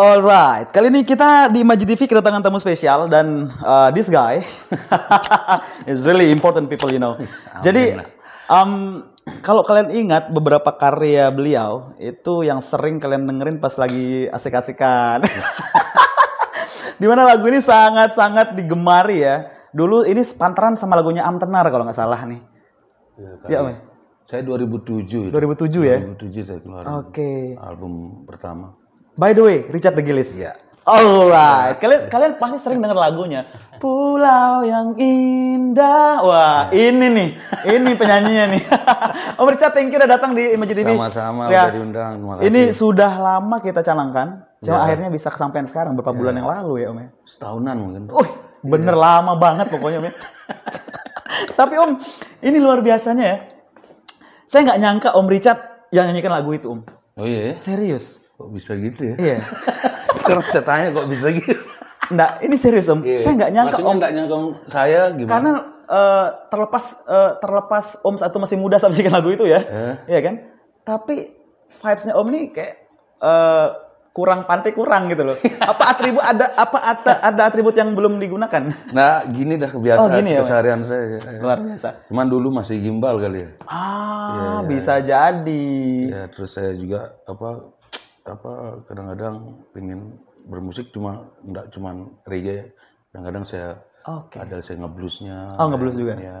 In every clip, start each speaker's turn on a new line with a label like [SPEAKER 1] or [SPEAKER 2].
[SPEAKER 1] Alright, kali ini kita di Maji TV kedatangan tamu spesial dan uh, this guy is really important people you know. Jadi um, kalau kalian ingat beberapa karya beliau itu yang sering kalian dengerin pas lagi asik-asikan. Di mana lagu ini sangat-sangat digemari ya. Dulu ini pantaran sama lagunya Am Tenar kalau nggak salah nih.
[SPEAKER 2] Ya,
[SPEAKER 1] Ya. Om.
[SPEAKER 2] Saya 2007. itu.
[SPEAKER 1] 2007 ya.
[SPEAKER 2] 2007 saya keluar
[SPEAKER 1] Oke.
[SPEAKER 2] album pertama.
[SPEAKER 1] By the way, Richard de Gillis.
[SPEAKER 2] Iya.
[SPEAKER 1] Alright, kalian kalian pasti sering dengar lagunya. Pulau yang indah. Wah, ini nih, ini penyanyinya nih. Om Richard, thank you udah datang di Image TV.
[SPEAKER 2] Sama-sama
[SPEAKER 1] Ya.
[SPEAKER 2] udah diundang.
[SPEAKER 1] Ini sudah lama kita canangkan, cuma
[SPEAKER 2] Ya.
[SPEAKER 1] akhirnya bisa kesampaian sekarang beberapa bulan yang lalu ya Om ya.
[SPEAKER 2] setahunan mungkin.
[SPEAKER 1] Oh, bener lama banget pokoknya Om ya. Tapi Om, ini luar biasanya ya. Saya nggak nyangka Om Richard yang nyanyikan lagu itu Om.
[SPEAKER 2] Oh iya, ya?
[SPEAKER 1] Serius.
[SPEAKER 2] Kok bisa gitu ya?
[SPEAKER 1] Iya.
[SPEAKER 2] Sekarang saya tanya kok bisa gitu?
[SPEAKER 1] Nggak, ini serius Om.
[SPEAKER 2] Iya.
[SPEAKER 1] Saya nggak nyangka
[SPEAKER 2] Maksudnya
[SPEAKER 1] Om.
[SPEAKER 2] nggak nyangka saya gimana?
[SPEAKER 1] Karena eh, terlepas eh, terlepas Om satu masih muda saat bikin lagu itu ya,
[SPEAKER 2] Eh.
[SPEAKER 1] Iya kan? Tapi vibes-nya Om ini kayak eh, kurang pantai kurang gitu loh. Apa atribut ada apa ada, ada atribut yang belum digunakan?
[SPEAKER 2] Nah, gini dah kebiasaan
[SPEAKER 1] Oh, gini ya,
[SPEAKER 2] keseharian saya. ya.
[SPEAKER 1] Luar biasa.
[SPEAKER 2] Cuman dulu masih gimbal kali ya.
[SPEAKER 1] Ah, bisa jadi.
[SPEAKER 2] Ya, terus saya juga apa apa kadang-kadang pengen bermusik cuma enggak cuman reggae ya. Kadang-kadang saya
[SPEAKER 1] Oke.
[SPEAKER 2] ada saya ngebluesnya.
[SPEAKER 1] Oh, ngeblues juga?
[SPEAKER 2] Ya.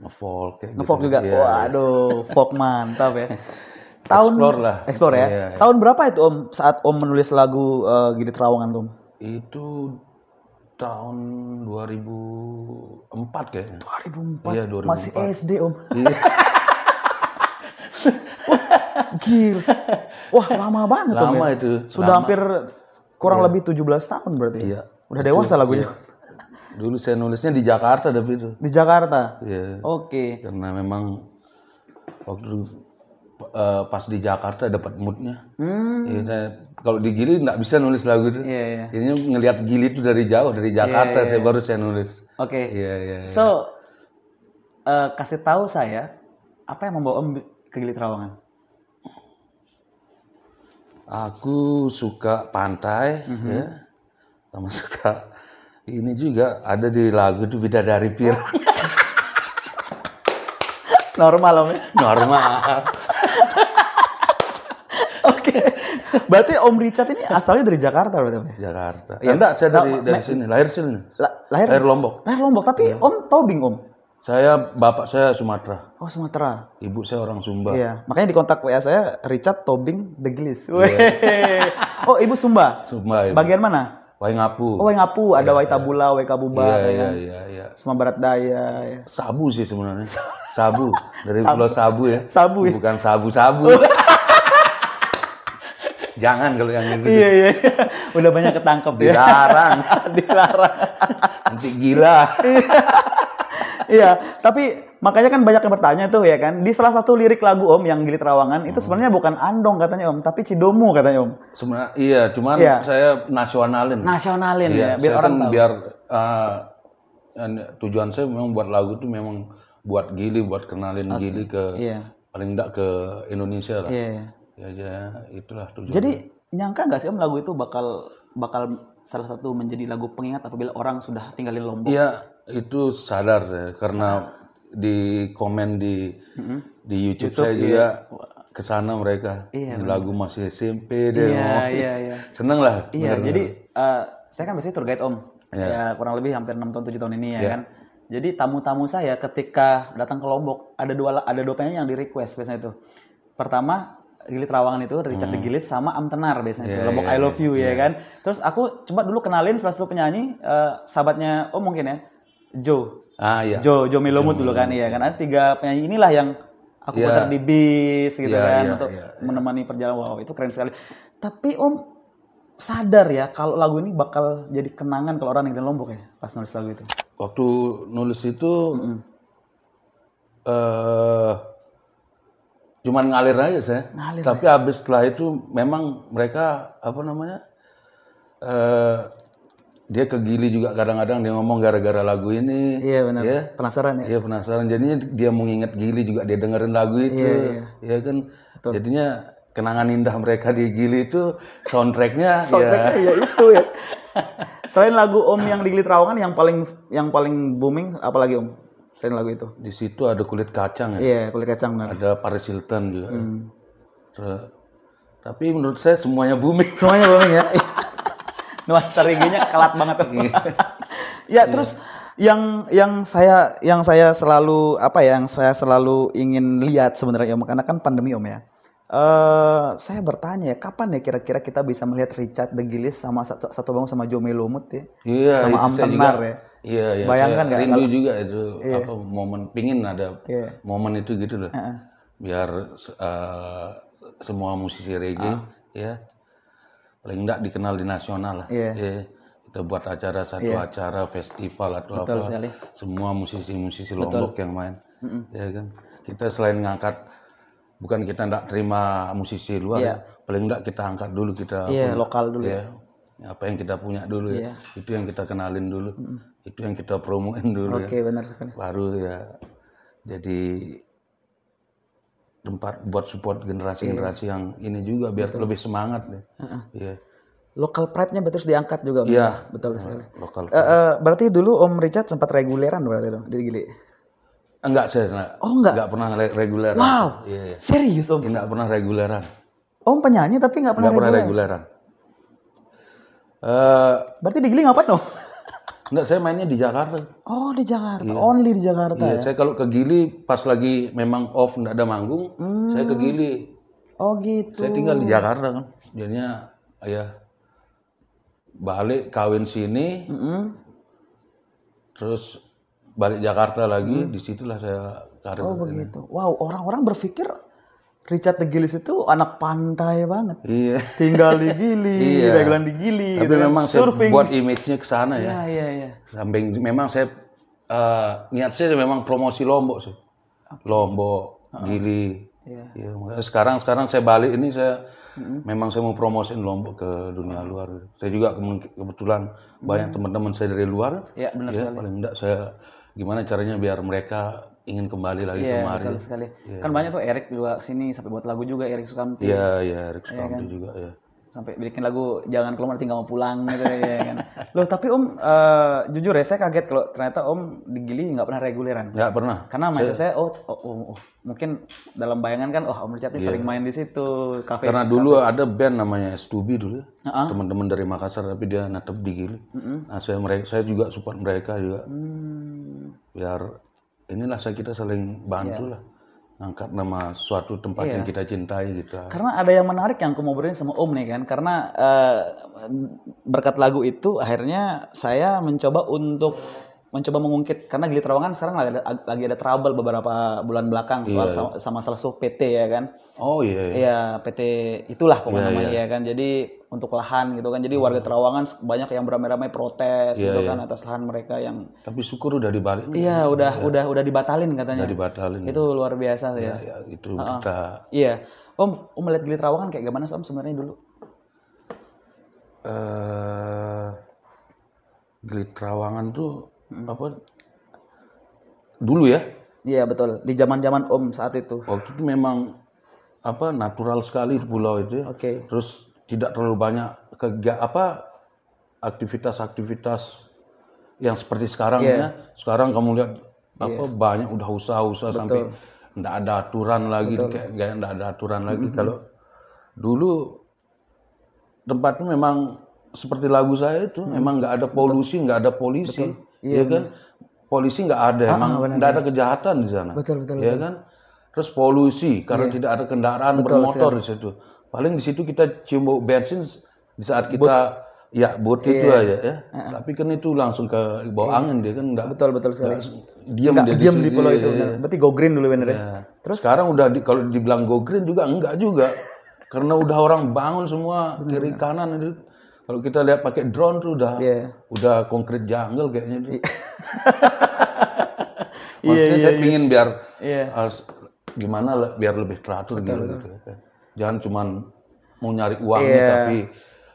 [SPEAKER 2] Ngefolk kayak
[SPEAKER 1] Ngefolk
[SPEAKER 2] gitu.
[SPEAKER 1] juga.
[SPEAKER 2] Iya.
[SPEAKER 1] Waduh, folk mantap ya. Tahun
[SPEAKER 2] Explore lah.
[SPEAKER 1] Explore ya.
[SPEAKER 2] Iya.
[SPEAKER 1] Tahun berapa itu Om saat Om menulis lagu eh, Gili Terawangan Om?
[SPEAKER 2] Itu tahun 2004 kayaknya.
[SPEAKER 1] 2004.
[SPEAKER 2] Iya, 2004.
[SPEAKER 1] Masih SD Om.
[SPEAKER 2] Iya.
[SPEAKER 1] Gils. Wah, lama banget
[SPEAKER 2] Lama
[SPEAKER 1] ya.
[SPEAKER 2] itu.
[SPEAKER 1] Sudah
[SPEAKER 2] lama.
[SPEAKER 1] hampir kurang lebih 17 tahun berarti.
[SPEAKER 2] Iya.
[SPEAKER 1] Udah dewasa lagunya.
[SPEAKER 2] Dulu saya nulisnya di Jakarta tapi itu.
[SPEAKER 1] Di Jakarta.
[SPEAKER 2] Iya.
[SPEAKER 1] Oke.
[SPEAKER 2] Karena memang waktu eh, pas di Jakarta dapat moodnya.
[SPEAKER 1] Hmm.
[SPEAKER 2] Iya, saya kalau di Gili nggak bisa nulis lagu itu.
[SPEAKER 1] Iya, iya.
[SPEAKER 2] Ini ngelihat Gili itu dari jauh dari Jakarta saya baru saya nulis.
[SPEAKER 1] Oke.
[SPEAKER 2] Iya iya. iya.
[SPEAKER 1] So, eh, kasih tahu saya apa yang membawa Om ke Gili Terawangan?
[SPEAKER 2] Aku suka pantai
[SPEAKER 1] Mhm.
[SPEAKER 2] ya. Sama suka ini juga ada di lagu itu Bidadari Pirang.
[SPEAKER 1] Normal Om ya?
[SPEAKER 2] Normal.
[SPEAKER 1] Oke. Berarti Om Richard ini asalnya dari Jakarta berarti Om ya?
[SPEAKER 2] Jakarta.
[SPEAKER 1] Iya.
[SPEAKER 2] Enggak, saya dari
[SPEAKER 1] Nah,
[SPEAKER 2] dari sini, lahir sini.
[SPEAKER 1] La- lahir
[SPEAKER 2] Lahir Lombok.
[SPEAKER 1] lahir Lombok, tapi Om Tobing Om.
[SPEAKER 2] Saya bapak saya Sumatera,
[SPEAKER 1] Oh, Sumatera.
[SPEAKER 2] ibu saya orang Sumba.
[SPEAKER 1] Iya, makanya di kontak WA saya Richard Tobing De Glis. Weh. Oh, Ibu Sumba.
[SPEAKER 2] Sumba ibu.
[SPEAKER 1] Bagian mana?
[SPEAKER 2] Waingapu.
[SPEAKER 1] Oh, Ngapu, ada Waitabula, Waikabuba,
[SPEAKER 2] iya,
[SPEAKER 1] ya
[SPEAKER 2] iya,
[SPEAKER 1] kan?
[SPEAKER 2] iya, iya.
[SPEAKER 1] Semua Barat Daya, ya.
[SPEAKER 2] Sabu sih sebenarnya. Sabu dari Pulau Sabu ya.
[SPEAKER 1] Sabu ya?
[SPEAKER 2] Bukan sabu-sabu. Jangan kalau yang itu
[SPEAKER 1] Iya, iya. Udah banyak ketangkep ya.
[SPEAKER 2] dilarang.
[SPEAKER 1] Dilarang.
[SPEAKER 2] Nanti gila.
[SPEAKER 1] Iya, tapi makanya kan banyak yang bertanya tuh ya kan. Di salah satu lirik lagu Om yang Gili Terawangan itu sebenarnya bukan Andong katanya Om, tapi Cidomu katanya Om.
[SPEAKER 2] Sebenarnya iya, cuman
[SPEAKER 1] Iya.
[SPEAKER 2] saya nasionalin.
[SPEAKER 1] Nasionalin
[SPEAKER 2] Iya,
[SPEAKER 1] ya, biar
[SPEAKER 2] saya
[SPEAKER 1] orang
[SPEAKER 2] kan
[SPEAKER 1] tahu.
[SPEAKER 2] biar uh, an- tujuan saya memang buat lagu itu memang buat Gili, buat kenalin Gili ke
[SPEAKER 1] Iya.
[SPEAKER 2] paling enggak ke Indonesia lah.
[SPEAKER 1] Iya. iya.
[SPEAKER 2] Ya, ya itulah tujuan.
[SPEAKER 1] Jadi nyangka nggak sih Om lagu itu bakal bakal salah satu menjadi lagu pengingat apabila orang sudah tinggalin Lombok?
[SPEAKER 2] Iya, itu sadar saya karena di komen di di YouTube, saya juga ke sana mereka.
[SPEAKER 1] Iya,
[SPEAKER 2] lagu masih SMP deh.
[SPEAKER 1] Iya, iya, iya.
[SPEAKER 2] Seneng lah.
[SPEAKER 1] Iya,
[SPEAKER 2] bener-bener.
[SPEAKER 1] jadi eh, saya kan biasanya tour guide Om.
[SPEAKER 2] Iya.
[SPEAKER 1] Ya kurang lebih hampir 6 tahun 7 tahun ini ya kan. Jadi tamu-tamu saya ketika datang ke Lombok ada dua ada dua penyanyi yang di request biasanya itu. Pertama Gili Terawangan itu Richard De Gillis sama Am Tenar biasanya itu
[SPEAKER 2] Hmm. Iya,
[SPEAKER 1] Lombok
[SPEAKER 2] iya,
[SPEAKER 1] I Love You ya kan. Terus aku coba dulu kenalin salah satu penyanyi eh, sahabatnya Om mungkin ya Joe.
[SPEAKER 2] Ah iya.
[SPEAKER 1] Joe Joe Milomut dulu kan iya kan. Ada tiga penyanyi inilah yang aku
[SPEAKER 2] Iya.
[SPEAKER 1] putar di bis gitu
[SPEAKER 2] Iya,
[SPEAKER 1] kan
[SPEAKER 2] iya,
[SPEAKER 1] untuk
[SPEAKER 2] iya,
[SPEAKER 1] menemani perjalanan. Wow, itu keren sekali. Tapi Om sadar ya kalau lagu ini bakal jadi kenangan kalau orang di Lombok ya pas nulis lagu itu.
[SPEAKER 2] Waktu nulis itu eh cuman ngalir aja saya.
[SPEAKER 1] Ngalir
[SPEAKER 2] Tapi habis setelah itu memang mereka apa namanya? eh dia ke Gili juga kadang-kadang dia ngomong gara-gara lagu ini.
[SPEAKER 1] Iya benar.
[SPEAKER 2] Ya.
[SPEAKER 1] Penasaran ya?
[SPEAKER 2] Iya penasaran. Jadinya dia mau nginget Gili juga dia dengerin lagu itu.
[SPEAKER 1] Iya, iya.
[SPEAKER 2] Ya kan. Jadinya kenangan indah mereka di Gili itu soundtracknya
[SPEAKER 1] Soundtracknya
[SPEAKER 2] ya
[SPEAKER 1] ya itu ya. Selain lagu Om yang di Gili Trawangan yang paling yang paling booming apalagi Om? Selain lagu itu.
[SPEAKER 2] di situ ada kulit kacang ya,
[SPEAKER 1] Iya, kulit kacang benar.
[SPEAKER 2] ada Paris Hilton juga.
[SPEAKER 1] Hmm.
[SPEAKER 2] Terus- tapi menurut saya semuanya booming.
[SPEAKER 1] Semuanya booming ya. Nuansa reggae-nya kelat banget. ya, terus yang yang saya yang saya selalu apa ya, yang saya selalu ingin lihat sebenarnya Om karena kan pandemi Om ya. Eh, saya bertanya ya, kapan ya kira-kira kita bisa melihat Richard The Gillis sama satu, satu bang sama Jomi Lumut ya?
[SPEAKER 2] Iya,
[SPEAKER 1] Sama
[SPEAKER 2] itu
[SPEAKER 1] Am
[SPEAKER 2] saya
[SPEAKER 1] Tenar
[SPEAKER 2] juga-
[SPEAKER 1] ya?
[SPEAKER 2] Iya, iya.
[SPEAKER 1] Bayangkan nggak
[SPEAKER 2] Rindu juga itu apa momen pingin ada
[SPEAKER 1] Iya.
[SPEAKER 2] momen itu gitu loh.
[SPEAKER 1] Heeh.
[SPEAKER 2] Biar eh, semua musisi reggae
[SPEAKER 1] Ah.
[SPEAKER 2] ya paling enggak dikenal di nasional lah.
[SPEAKER 1] Iya.
[SPEAKER 2] Iya. Kita buat acara satu acara festival atau
[SPEAKER 1] Betul
[SPEAKER 2] apa.
[SPEAKER 1] sekali.
[SPEAKER 2] Semua musisi-musisi Lombok yang main. Ya kan. Kita selain ngangkat bukan kita enggak terima musisi luar
[SPEAKER 1] Iya.
[SPEAKER 2] ya. Paling enggak kita angkat dulu kita
[SPEAKER 1] Iya, lokal dulu ya.
[SPEAKER 2] ya apa yang kita punya dulu
[SPEAKER 1] Iya.
[SPEAKER 2] ya itu yang kita kenalin dulu itu yang kita promoin dulu
[SPEAKER 1] Oke,
[SPEAKER 2] ya
[SPEAKER 1] benar sekali.
[SPEAKER 2] baru ya jadi tempat buat support generasi-generasi
[SPEAKER 1] Iya.
[SPEAKER 2] yang ini juga biar lebih semangat ya iya
[SPEAKER 1] Lokal pride-nya betul diangkat juga.
[SPEAKER 2] Iya.
[SPEAKER 1] Betul sekali.
[SPEAKER 2] lokal
[SPEAKER 1] Eh, eh, berarti dulu Om Richard sempat reguleran berarti dong di Gili.
[SPEAKER 2] enggak saya enggak,
[SPEAKER 1] Oh, enggak.
[SPEAKER 2] enggak pernah re- reguleran
[SPEAKER 1] Wow.
[SPEAKER 2] iya iya
[SPEAKER 1] Serius Om?
[SPEAKER 2] enggak pernah reguleran
[SPEAKER 1] Om penyanyi tapi nggak pernah
[SPEAKER 2] enggak pernah
[SPEAKER 1] reguleran.
[SPEAKER 2] reguleran eh
[SPEAKER 1] Berarti di Gili ngapain Om?
[SPEAKER 2] enggak saya mainnya di Jakarta
[SPEAKER 1] Oh di Jakarta, only di Jakarta
[SPEAKER 2] Iya,
[SPEAKER 1] ya.
[SPEAKER 2] saya kalau ke Gili pas lagi memang off nggak ada manggung, saya ke Gili.
[SPEAKER 1] Oh gitu.
[SPEAKER 2] Saya tinggal di Jakarta kan. Jadinya ya balik kawin sini,
[SPEAKER 1] Mm-mm.
[SPEAKER 2] terus balik Jakarta lagi, di situlah saya karir.
[SPEAKER 1] Oh begitu. Wow, orang-orang berpikir Richard The Gillis itu anak pantai banget.
[SPEAKER 2] Iya.
[SPEAKER 1] Tinggal di Gili,
[SPEAKER 2] Iya.
[SPEAKER 1] dagelan di Gili,
[SPEAKER 2] Tapi
[SPEAKER 1] gitu kan.
[SPEAKER 2] memang saya
[SPEAKER 1] surfing.
[SPEAKER 2] buat image-nya ke sana ya.
[SPEAKER 1] Iya iya iya.
[SPEAKER 2] Samping memang saya eh, niat saya memang promosi Lombok sih. Lombok, Gili.
[SPEAKER 1] Iya.
[SPEAKER 2] Iya, makanya sekarang sekarang saya balik ini saya memang saya mau promosiin Lombok ke dunia luar. Saya juga kebetulan banyak teman-teman saya dari luar.
[SPEAKER 1] Iya benar
[SPEAKER 2] Ya,
[SPEAKER 1] sekali.
[SPEAKER 2] paling enggak saya gimana caranya biar mereka ingin kembali lagi
[SPEAKER 1] Iya
[SPEAKER 2] kemari.
[SPEAKER 1] betul sekali. Kan banyak tuh Erik juga sini sampai buat lagu juga Erik Sukamti.
[SPEAKER 2] Iya, iya, Rick Sukamti
[SPEAKER 1] kan?
[SPEAKER 2] juga ya.
[SPEAKER 1] Sampai bikin lagu jangan keluar tinggal mau pulang gitu ya kan. Loh tapi Om eh, jujur ya saya kaget kalau ternyata Om di Gili nggak pernah reguleran.
[SPEAKER 2] Nggak pernah.
[SPEAKER 1] Karena macam saya oh, oh, oh, oh, mungkin dalam bayangan kan oh Om Richard ini sering main di situ kafe.
[SPEAKER 2] Iya. Karena dulu ada band namanya Stubi dulu.
[SPEAKER 1] Heeh.
[SPEAKER 2] Teman-teman dari Makassar tapi dia natep di Gili. Nah, saya mereka saya juga support mereka juga.
[SPEAKER 1] Hmm,
[SPEAKER 2] biar inilah saya kita saling bantu lah. Ngangkat nama suatu tempat yang kita cintai gitu.
[SPEAKER 1] Karena ada yang menarik yang aku mau ngobrolin sama Om nih kan. Karena eh, berkat lagu itu akhirnya saya mencoba untuk mencoba mengungkit karena Gili Trawangan sekarang lagi ada, lagi ada trouble beberapa bulan belakang soal sama, sama salah satu PT ya kan.
[SPEAKER 2] oh iya, iya.
[SPEAKER 1] Iya, PT itulah pokoknya namanya ya kan. Jadi untuk lahan gitu kan. Jadi warga Terawangan banyak yang beramai-ramai protes gitu kan atas lahan mereka yang
[SPEAKER 2] tapi syukur udah dibalik
[SPEAKER 1] iya udah udah udah dibatalin katanya.
[SPEAKER 2] udah dibatalin
[SPEAKER 1] Itu luar biasa ya.
[SPEAKER 2] ya itu kita
[SPEAKER 1] Iya. Om, Om melihat Gili Trawangan kayak gimana sih Om sebenarnya dulu?
[SPEAKER 2] eh Gili Trawangan tuh apa? Dulu ya?
[SPEAKER 1] Iya betul. Di zaman-zaman Om saat itu.
[SPEAKER 2] waktu itu memang apa natural sekali pulau itu ya.
[SPEAKER 1] Oke.
[SPEAKER 2] terus tidak terlalu banyak kega apa aktivitas-aktivitas yang seperti sekarang
[SPEAKER 1] Iya.
[SPEAKER 2] ya. Sekarang kamu lihat apa banyak udah usaha-usaha sampai nggak ada aturan lagi kayak kayak nggak ada aturan lagi. Kalau dulu tempatnya memang seperti lagu saya itu memang nggak ada polusi nggak ada polisi ya kan? polisi nggak ada emang. nggak ada kejahatan di sana.
[SPEAKER 1] Betul betul.
[SPEAKER 2] ya kan? Terus polusi karena tidak ada kendaraan bermotor di situ. Paling di situ kita cium bau bensin di saat kita ya bot itu aja ya. Tapi kan itu langsung ke bawah angin dia kan enggak
[SPEAKER 1] Betul betul sekali.
[SPEAKER 2] diam
[SPEAKER 1] Nggak
[SPEAKER 2] dia
[SPEAKER 1] diam di
[SPEAKER 2] situ,
[SPEAKER 1] pulau
[SPEAKER 2] iya,
[SPEAKER 1] itu.
[SPEAKER 2] iya.
[SPEAKER 1] benar. Berarti go green dulu bener. Ya.
[SPEAKER 2] Terus? Sekarang udah di, kalau dibilang go green juga enggak juga. Karena udah orang bangun semua kiri kanan itu kalau kita lihat pakai drone tuh udah
[SPEAKER 1] Iya.
[SPEAKER 2] udah konkret jungle kayaknya itu.
[SPEAKER 1] Iya,
[SPEAKER 2] Maksudnya saya pingin biar
[SPEAKER 1] Iya.
[SPEAKER 2] harus gimana biar lebih teratur gitu, gitu. Jangan cuman mau nyari uang
[SPEAKER 1] Iya.
[SPEAKER 2] tapi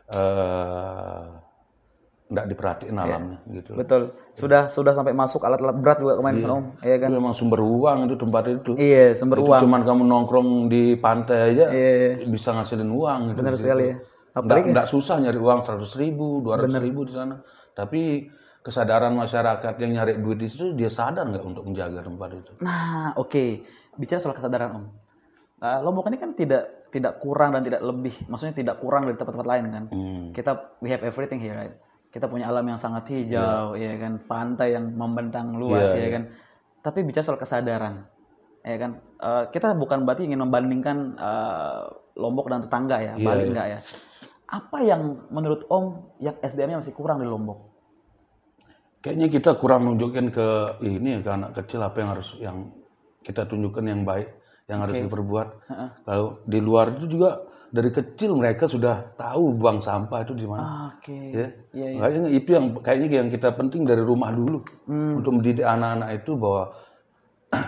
[SPEAKER 2] eh nggak diperhatiin alamnya gitu.
[SPEAKER 1] Betul. Sudah sudah sampai masuk alat-alat berat juga kemarin sana Om. Iya kan?
[SPEAKER 2] Itu memang sumber uang itu tempat itu.
[SPEAKER 1] Iya, sumber
[SPEAKER 2] Itu
[SPEAKER 1] uang.
[SPEAKER 2] cuman kamu nongkrong di pantai aja
[SPEAKER 1] Iya.
[SPEAKER 2] bisa ngasilin uang. Gitu.
[SPEAKER 1] Benar sekali ya.
[SPEAKER 2] Nggak, nggak susah nyari uang 100 ribu, 200 ribu di sana. Tapi kesadaran masyarakat yang nyari duit di situ dia sadar nggak untuk menjaga tempat itu.
[SPEAKER 1] Nah, oke. Bicara soal kesadaran Om. Uh, Lombok ini kan tidak tidak kurang dan tidak lebih, maksudnya tidak kurang dari tempat-tempat lain kan.
[SPEAKER 2] Hmm.
[SPEAKER 1] Kita we have everything here, right? Kita punya alam yang sangat hijau, ya kan, pantai yang membentang luas,
[SPEAKER 2] Iya,
[SPEAKER 1] ya kan. Tapi bicara soal kesadaran, ya kan, Uh, kita bukan berarti ingin membandingkan uh, Lombok dan tetangga ya,
[SPEAKER 2] Iya,
[SPEAKER 1] Bali
[SPEAKER 2] iya.
[SPEAKER 1] enggak ya. Apa yang menurut Om yang SDM-nya masih kurang di Lombok?
[SPEAKER 2] Kayaknya kita kurang nunjukin ke ini ya, ke anak kecil apa yang harus yang kita tunjukkan yang baik, yang harus diperbuat.
[SPEAKER 1] Heeh.
[SPEAKER 2] Kalau di luar itu juga dari kecil mereka sudah tahu buang sampah itu di mana.
[SPEAKER 1] Oke.
[SPEAKER 2] Ya.
[SPEAKER 1] Iya, iya.
[SPEAKER 2] Kayaknya itu yang kayaknya yang kita penting dari rumah dulu
[SPEAKER 1] Hmm.
[SPEAKER 2] untuk mendidik anak-anak itu bahwa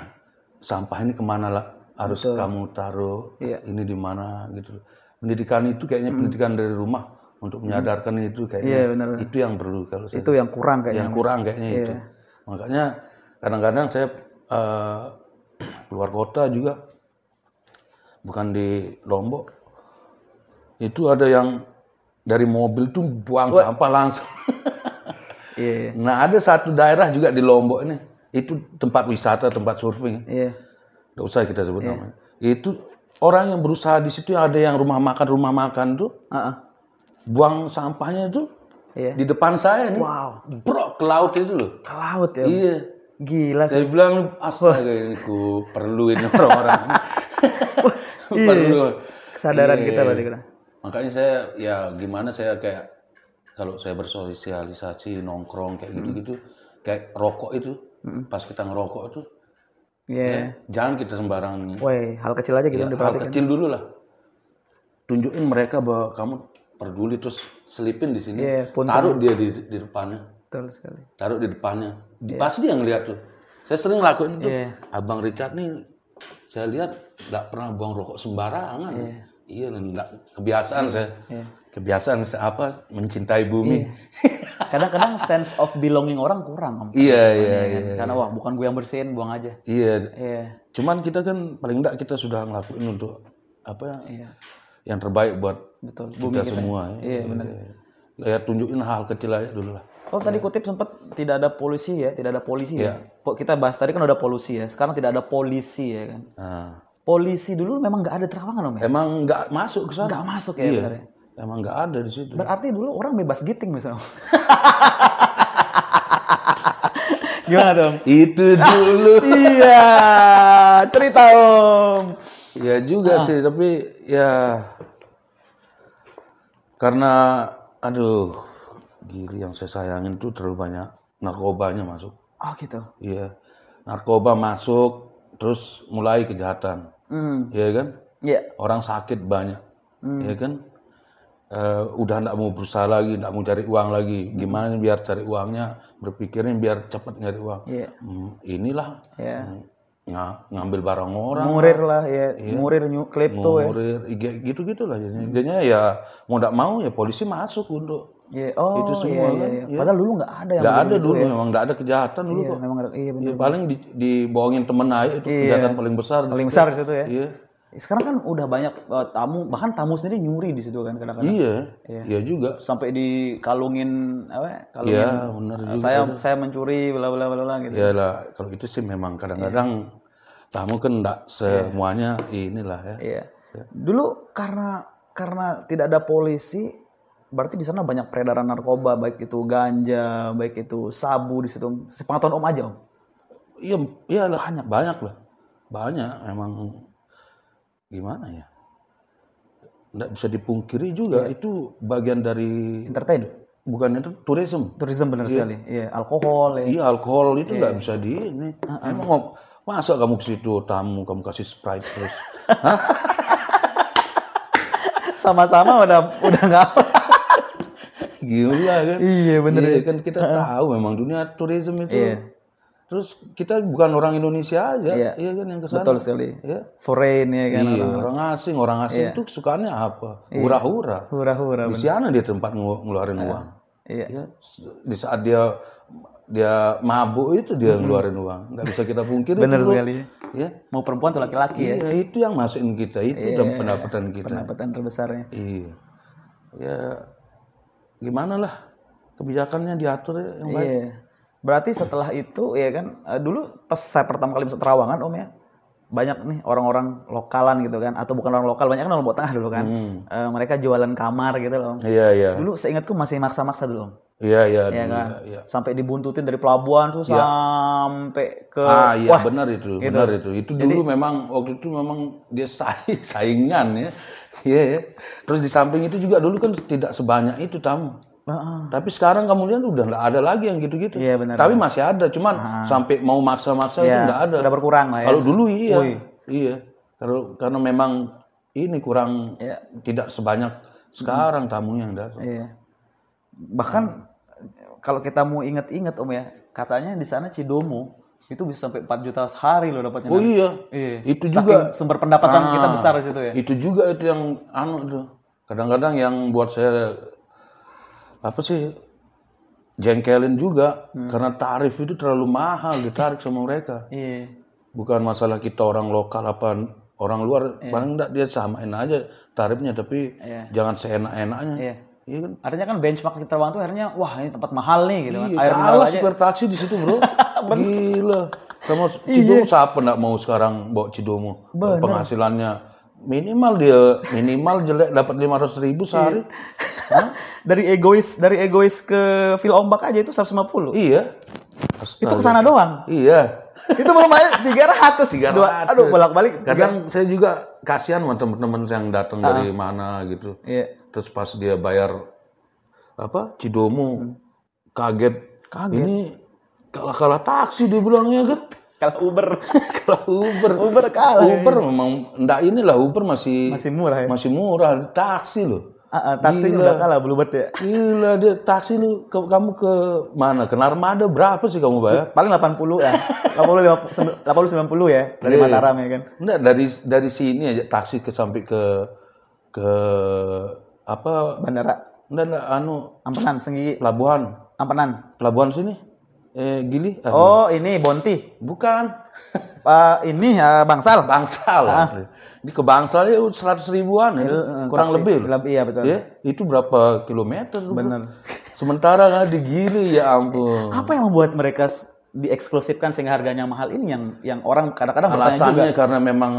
[SPEAKER 2] sampah ini ke mana lah harus kamu taruh
[SPEAKER 1] Iya.
[SPEAKER 2] ini di mana gitu. Pendidikan itu kayaknya pendidikan dari rumah untuk menyadarkan itu kayaknya
[SPEAKER 1] Iya, benar.
[SPEAKER 2] itu yang perlu kalau saya
[SPEAKER 1] Itu yang kurang kayaknya.
[SPEAKER 2] yang kurang kayaknya itu.
[SPEAKER 1] Iya.
[SPEAKER 2] Makanya kadang-kadang saya eh, keluar kota juga bukan di Lombok itu ada yang dari mobil tuh buang sampah langsung.
[SPEAKER 1] Iya, iya.
[SPEAKER 2] nah ada satu daerah juga di Lombok ini itu tempat wisata tempat surfing.
[SPEAKER 1] Iya.
[SPEAKER 2] Tidak usah kita sebut namanya. Itu orang yang berusaha di situ ada yang rumah makan rumah makan tuh
[SPEAKER 1] Heeh.
[SPEAKER 2] buang sampahnya tuh
[SPEAKER 1] Iya.
[SPEAKER 2] di depan saya nih.
[SPEAKER 1] Wow,
[SPEAKER 2] Bro, ke laut itu loh.
[SPEAKER 1] ke laut ya.
[SPEAKER 2] Iya.
[SPEAKER 1] Gila sih.
[SPEAKER 2] Saya bilang astaga ini ku perlu ini orang-orang. perlu.
[SPEAKER 1] Kesadaran
[SPEAKER 2] Iya.
[SPEAKER 1] kita berarti kan.
[SPEAKER 2] Makanya saya ya gimana saya kayak kalau saya bersosialisasi nongkrong kayak gitu-gitu kayak rokok itu pas kita ngerokok itu
[SPEAKER 1] Iya.
[SPEAKER 2] jangan kita sembarangan
[SPEAKER 1] Woi, hal kecil aja gitu
[SPEAKER 2] ya, hal
[SPEAKER 1] diperhatikan.
[SPEAKER 2] kecil dulu lah tunjukin mereka bahwa kamu peduli terus selipin di sini
[SPEAKER 1] Iya, punten.
[SPEAKER 2] taruh dia di, di depannya
[SPEAKER 1] Betul sekali.
[SPEAKER 2] taruh di depannya Di- pasti dia ngeliat tuh saya sering lakuin itu
[SPEAKER 1] Iya.
[SPEAKER 2] abang Richard nih saya lihat nggak pernah buang rokok sembarangan iya nggak kebiasaan saya
[SPEAKER 1] Iya.
[SPEAKER 2] Kebiasaan apa mencintai bumi
[SPEAKER 1] Kadang-kadang sense of belonging orang kurang, Om.
[SPEAKER 2] iya iya
[SPEAKER 1] Iya
[SPEAKER 2] iya
[SPEAKER 1] kan? Karena wah, bukan gue yang bersihin, buang aja.
[SPEAKER 2] iya
[SPEAKER 1] Iya.
[SPEAKER 2] cuman kita kan paling enggak kita sudah ngelakuin untuk apa
[SPEAKER 1] Iya.
[SPEAKER 2] yang terbaik buat
[SPEAKER 1] Betul.
[SPEAKER 2] kita
[SPEAKER 1] Bumi kita.
[SPEAKER 2] semua ya.
[SPEAKER 1] Iya, benar.
[SPEAKER 2] ya tunjukin hal kecil aja dulu lah
[SPEAKER 1] Oh, tadi kutip sempat tidak ada polisi ya, tidak ada polisi
[SPEAKER 2] Iya.
[SPEAKER 1] ya. Po- Kita bahas tadi kan udah polisi ya, sekarang tidak ada polisi ya kan.
[SPEAKER 2] nah,
[SPEAKER 1] Polisi dulu memang nggak ada terawangan om ya?
[SPEAKER 2] emang nggak masuk ke sana
[SPEAKER 1] Nggak masuk ya
[SPEAKER 2] iya
[SPEAKER 1] benar ya?
[SPEAKER 2] Emang nggak ada di situ
[SPEAKER 1] Berarti dulu orang bebas giting misalnya. Gimana? Om?
[SPEAKER 2] itu dulu
[SPEAKER 1] iya, cerita om.
[SPEAKER 2] ya juga sih tapi ya karena aduh gili yang saya sayangin tuh terlalu banyak narkobanya masuk
[SPEAKER 1] Oh gitu.
[SPEAKER 2] iya narkoba masuk terus mulai kejahatan
[SPEAKER 1] Hmm,
[SPEAKER 2] iya kan
[SPEAKER 1] iya.
[SPEAKER 2] orang sakit banyak ya kan Eh, udah nggak mau berusaha lagi nggak mau cari uang lagi gimana nih biar cari uangnya berpikirnya biar cepat nyari uang
[SPEAKER 1] Iya.
[SPEAKER 2] Hmm, inilah
[SPEAKER 1] Iya.
[SPEAKER 2] hmm, nga- ngambil barang orang
[SPEAKER 1] Murir lah ya, murir nyu klip tuh ya.
[SPEAKER 2] ngurir gitu gitu lah jadinya jadinya ya mau nggak mau ya polisi masuk untuk
[SPEAKER 1] Iya. Oh,
[SPEAKER 2] Itu semua
[SPEAKER 1] iya, iya,
[SPEAKER 2] kan,
[SPEAKER 1] iya.
[SPEAKER 2] iya.
[SPEAKER 1] Padahal dulu nggak ada yang
[SPEAKER 2] nggak ada
[SPEAKER 1] begitu
[SPEAKER 2] dulu
[SPEAKER 1] ya.
[SPEAKER 2] memang nggak ada kejahatan dulu
[SPEAKER 1] Iya,
[SPEAKER 2] kok
[SPEAKER 1] memang ada. Iya benar.
[SPEAKER 2] ya, paling di, dibohongin temen aja itu kejahatan paling besar
[SPEAKER 1] Paling besar di situ ya.
[SPEAKER 2] iya
[SPEAKER 1] Sekarang kan udah banyak eh, tamu, bahkan tamu sendiri nyuri di situ kan kadang-kadang.
[SPEAKER 2] iya iya juga
[SPEAKER 1] Sampai dikalungin apa? Kalungin.
[SPEAKER 2] iya benar juga
[SPEAKER 1] saya saya mencuri bla bla bla bla gitu.
[SPEAKER 2] Ya lah, kalau itu sih memang kadang-kadang tamu kan enggak semuanya inilah ya.
[SPEAKER 1] Iya. Dulu karena karena tidak ada polisi, berarti di sana banyak peredaran narkoba, baik itu ganja, baik itu sabu di situ. Sepengetahuan Om aja, Om.
[SPEAKER 2] Iya, iya. Banyak, banyak lah. Banyak memang gimana ya? Enggak bisa dipungkiri juga itu bagian dari
[SPEAKER 1] Entertain.
[SPEAKER 2] bukan itu tourism.
[SPEAKER 1] Tourism benar sekali. Iya, alkohol ya.
[SPEAKER 2] Iya, alkohol itu enggak bisa di ini. Emang ngom- masa kamu ke situ tamu kamu kasih Sprite terus?
[SPEAKER 1] Sama-sama udah udah nggak
[SPEAKER 2] Gila kan?
[SPEAKER 1] Iya, bener
[SPEAKER 2] Iya,
[SPEAKER 1] ya.
[SPEAKER 2] kan kita tahu memang dunia tourism itu.
[SPEAKER 1] Iya.
[SPEAKER 2] Terus kita bukan orang Indonesia aja,
[SPEAKER 1] Iya.
[SPEAKER 2] iya kan yang ke sana.
[SPEAKER 1] Betul sekali.
[SPEAKER 2] Iya.
[SPEAKER 1] Foreign ya kan.
[SPEAKER 2] Iya, orang asing, orang asing itu sukaannya apa? Hura-hura.
[SPEAKER 1] Hura-hura.
[SPEAKER 2] Di sana dia tempat ngelu- ngeluarin uang.
[SPEAKER 1] Iya.
[SPEAKER 2] Ya, di saat dia dia mabuk itu dia ngeluarin uang. Nggak bisa kita pungkiri.
[SPEAKER 1] Benar sekali.
[SPEAKER 2] Ya.
[SPEAKER 1] Mau perempuan atau laki-laki ya?
[SPEAKER 2] Iya, itu yang masukin kita, itu dan pendapatan kita.
[SPEAKER 1] Pendapatan terbesarnya.
[SPEAKER 2] Iya. Ya gimana lah kebijakannya diatur ya yang baik.
[SPEAKER 1] Iya. Berarti setelah itu ya kan eh, dulu pas saya pertama kali masuk Terawangan Om ya banyak nih orang-orang lokalan gitu kan atau bukan orang lokal banyak kan orang Lombok Tengah dulu kan.
[SPEAKER 2] Hmm.
[SPEAKER 1] Eh, mereka jualan kamar gitu loh.
[SPEAKER 2] Iya, iya.
[SPEAKER 1] Dulu seingatku masih maksa-maksa dulu Om.
[SPEAKER 2] Iya, iya.
[SPEAKER 1] Iya kan?
[SPEAKER 2] iya.
[SPEAKER 1] Sampai dibuntutin dari pelabuhan tuh sampai ke
[SPEAKER 2] Ah iya
[SPEAKER 1] wah
[SPEAKER 2] benar itu, benar itu. Itu dulu memang waktu itu memang dia saing, saingan ya. Iya ya. Terus di samping itu juga dulu kan tidak sebanyak itu tamu. Tapi sekarang kamu lihat udah nggak ada lagi yang gitu-gitu.
[SPEAKER 1] Iya, benar,
[SPEAKER 2] Tapi masih ada, cuman sampai mau maksa-maksa itu
[SPEAKER 1] Iya,
[SPEAKER 2] nggak ada.
[SPEAKER 1] sudah berkurang lah ya.
[SPEAKER 2] Kalau dulu iya,
[SPEAKER 1] Woi.
[SPEAKER 2] iya. Kalau karena memang ini kurang
[SPEAKER 1] Iya.
[SPEAKER 2] tidak sebanyak sekarang tamunya yang datang.
[SPEAKER 1] Iya. Bahkan kalau kita mau inget-inget Om ya, katanya di sana Cidomo itu bisa sampai 4 juta sehari loh dapatnya.
[SPEAKER 2] Oh iya,
[SPEAKER 1] Iya.
[SPEAKER 2] itu
[SPEAKER 1] Saking
[SPEAKER 2] juga
[SPEAKER 1] sumber pendapatan
[SPEAKER 2] Ah,
[SPEAKER 1] kita besar di situ ya.
[SPEAKER 2] Itu juga itu yang anu tuh. Kadang-kadang yang buat saya apa sih jengkelin juga
[SPEAKER 1] Hmm.
[SPEAKER 2] karena tarif itu terlalu mahal ditarik sama mereka.
[SPEAKER 1] Iya.
[SPEAKER 2] Bukan masalah kita orang lokal apa orang luar paling enggak dia samain aja tarifnya tapi
[SPEAKER 1] Iya.
[SPEAKER 2] jangan seenak-enaknya.
[SPEAKER 1] Iya.
[SPEAKER 2] Iya kan?
[SPEAKER 1] Artinya kan benchmark di Terawang tuh akhirnya wah ini tempat mahal nih gitu kan.
[SPEAKER 2] Iya,
[SPEAKER 1] Air mineral aja.
[SPEAKER 2] supir taksi di situ, Bro. Gila. Sama
[SPEAKER 1] Iya.
[SPEAKER 2] Cidomo siapa enggak mau sekarang bawa Cidomo? Penghasilannya minimal dia minimal jelek dapat 500 ribu sehari. Hah?
[SPEAKER 1] Dari egois dari egois ke fil ombak aja itu 150.
[SPEAKER 2] Iya.
[SPEAKER 1] Itu ke sana doang.
[SPEAKER 2] Iya.
[SPEAKER 1] itu belum 300.
[SPEAKER 2] 300.
[SPEAKER 1] Dua, aduh bolak-balik.
[SPEAKER 2] Kadang saya juga kasihan sama teman-teman yang datang dari mana gitu.
[SPEAKER 1] Iya.
[SPEAKER 2] Terus pas dia bayar apa Cidomo kaget.
[SPEAKER 1] Kaget.
[SPEAKER 2] Ini kalah-kalah taksi dia bilangnya kan.
[SPEAKER 1] Kalau Uber
[SPEAKER 2] Kalau Uber.
[SPEAKER 1] Uber kalah.
[SPEAKER 2] Uber memang enggak inilah Uber masih
[SPEAKER 1] Masih murah ya.
[SPEAKER 2] masih murah taksi loh.
[SPEAKER 1] Ah, ah, taksi
[SPEAKER 2] Gila.
[SPEAKER 1] udah kalah Bluebird ya.
[SPEAKER 2] Gila dia taksi lu ke, kamu ke mana? Ke Narmada berapa sih kamu bayar?
[SPEAKER 1] Paling 80 ya. 80 50 80 90 ya dari
[SPEAKER 2] Iya.
[SPEAKER 1] Mataram ya kan.
[SPEAKER 2] Enggak dari dari sini aja taksi ke sampai ke ke apa?
[SPEAKER 1] Bandara
[SPEAKER 2] Enggak enggak anu
[SPEAKER 1] Ampenan Senggigi
[SPEAKER 2] pelabuhan.
[SPEAKER 1] Ampenan.
[SPEAKER 2] Pelabuhan sini. Eh Gili. Aduh,
[SPEAKER 1] Oh, ini Bonti.
[SPEAKER 2] Bukan.
[SPEAKER 1] Eh, ini ya Bangsal.
[SPEAKER 2] Bangsal. Ini ke Bangsal ya 100 ribuan ya.
[SPEAKER 1] Eh,
[SPEAKER 2] Kurang
[SPEAKER 1] taksi.
[SPEAKER 2] lebih.
[SPEAKER 1] Lebih iya betul.
[SPEAKER 2] Ya, itu berapa kilometer?
[SPEAKER 1] Bener.
[SPEAKER 2] Sementara kan di Gili ya ampun.
[SPEAKER 1] Apa yang membuat mereka dieksklusifkan sehingga harganya mahal ini yang yang orang kadang-kadang bertanya juga.
[SPEAKER 2] Alasannya karena memang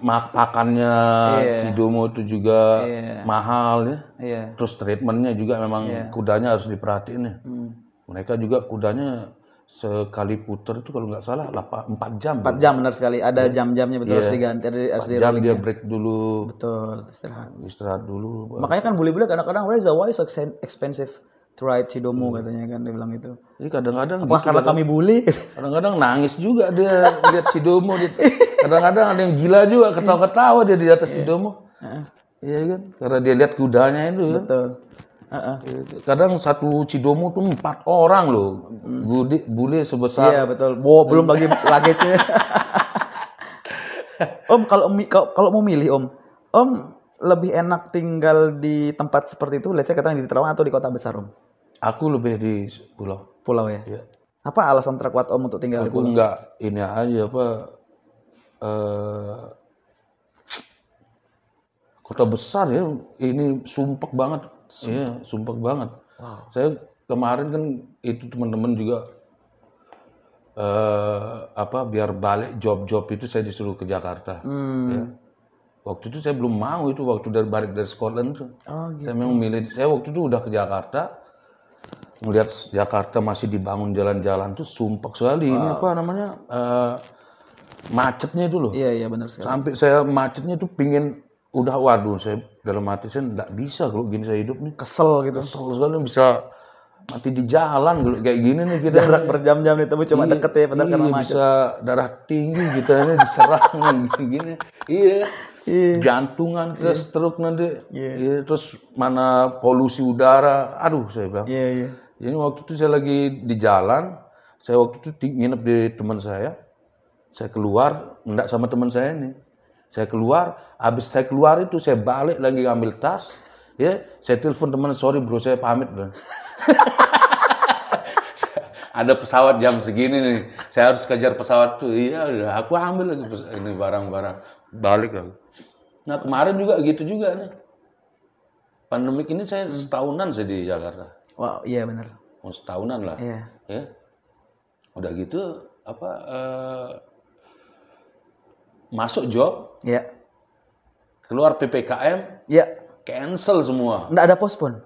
[SPEAKER 2] mak pakannya
[SPEAKER 1] Iya.
[SPEAKER 2] Cidomo itu juga
[SPEAKER 1] Iya.
[SPEAKER 2] mahal ya.
[SPEAKER 1] Iya.
[SPEAKER 2] Terus treatmentnya juga memang kudanya harus diperhatiin ya.
[SPEAKER 1] Hmm.
[SPEAKER 2] Mereka juga kudanya sekali puter itu kalau nggak salah 4 jam.
[SPEAKER 1] 4 jam benar sekali. Ada jam-jamnya betul harus diganti harus, harus
[SPEAKER 2] 4
[SPEAKER 1] di
[SPEAKER 2] jam dia break dulu,
[SPEAKER 1] betul istirahat.
[SPEAKER 2] istirahat dulu.
[SPEAKER 1] Makanya kan bule-bule kadang-kadang Reza why so expensive to ride Cidomo katanya kan dia bilang itu.
[SPEAKER 2] Jadi kadang-kadang
[SPEAKER 1] Apakah karena kami bully?
[SPEAKER 2] kadang-kadang nangis juga dia lihat Cidomo. Dia- Kadang-kadang ada yang gila juga ketawa-ketawa dia di atas Cidomo. Iya kan? Karena dia lihat kudanya itu kan.
[SPEAKER 1] Heeh.
[SPEAKER 2] Kadang satu Cidomo tuh empat orang loh. Budi, bule sebesar.
[SPEAKER 1] Iya betul. Wow, belum lagi luggage-nya. om kalau kalau mau milih Om, Om lebih enak tinggal di tempat seperti itu, let's say katakan di Terawang atau di kota besar Om?
[SPEAKER 2] Aku lebih di pulau.
[SPEAKER 1] Pulau ya.
[SPEAKER 2] Iya.
[SPEAKER 1] Apa alasan terkuat Om untuk tinggal di
[SPEAKER 2] Aku
[SPEAKER 1] pulau?
[SPEAKER 2] enggak ini aja apa eh kota besar ya ini sumpek banget. Iya, sumpek banget.
[SPEAKER 1] Wow.
[SPEAKER 2] Saya kemarin kan itu teman-teman juga eh apa biar balik job-job itu saya disuruh ke Jakarta.
[SPEAKER 1] Hmm.
[SPEAKER 2] Ya. Waktu itu saya belum mau itu waktu dari balik dari Scotland tuh.
[SPEAKER 1] Oh gitu.
[SPEAKER 2] Saya memang milih saya waktu itu udah ke Jakarta melihat Jakarta masih dibangun jalan-jalan tuh sumpek sekali ini apa namanya eh, macetnya itu loh
[SPEAKER 1] Iya iya benar sekali.
[SPEAKER 2] sampai saya macetnya tuh pingin udah waduh saya dalam hati saya nggak bisa kalau gini saya hidup nih
[SPEAKER 1] Kesel gitu.
[SPEAKER 2] kesel sekali bisa mati di jalan kalau kayak gini nih kita
[SPEAKER 1] Jarak berjam-jam ditemu cuma
[SPEAKER 2] Iya,
[SPEAKER 1] deket ya padahal
[SPEAKER 2] iya,
[SPEAKER 1] karena macet.
[SPEAKER 2] bisa darah tinggi kita ini diserang gini-gini iya
[SPEAKER 1] Iya.
[SPEAKER 2] jantungan ke stroke nanti
[SPEAKER 1] Iya.
[SPEAKER 2] Iya, terus mana polusi udara aduh saya bilang
[SPEAKER 1] Iya iya.
[SPEAKER 2] Jadi waktu itu saya lagi di jalan, saya waktu itu nginep di teman saya. Saya keluar, enggak sama teman saya ini. Saya keluar, habis saya keluar itu saya balik lagi ambil tas. Ya, saya telepon teman, sorry bro, saya pamit bro. Ada pesawat jam segini nih, saya harus kejar pesawat tuh. Iya, udah, aku ambil lagi ini barang-barang, balik aku. Nah kemarin juga gitu juga nih. Pandemik ini saya setahunan saya di Jakarta,
[SPEAKER 1] Wow, iya benar.
[SPEAKER 2] mau setahunan lah.
[SPEAKER 1] Iya.
[SPEAKER 2] Ya, udah gitu apa? eh, masuk job,
[SPEAKER 1] Iya.
[SPEAKER 2] keluar ppkm,
[SPEAKER 1] Iya.
[SPEAKER 2] cancel semua.
[SPEAKER 1] Nggak ada postpone.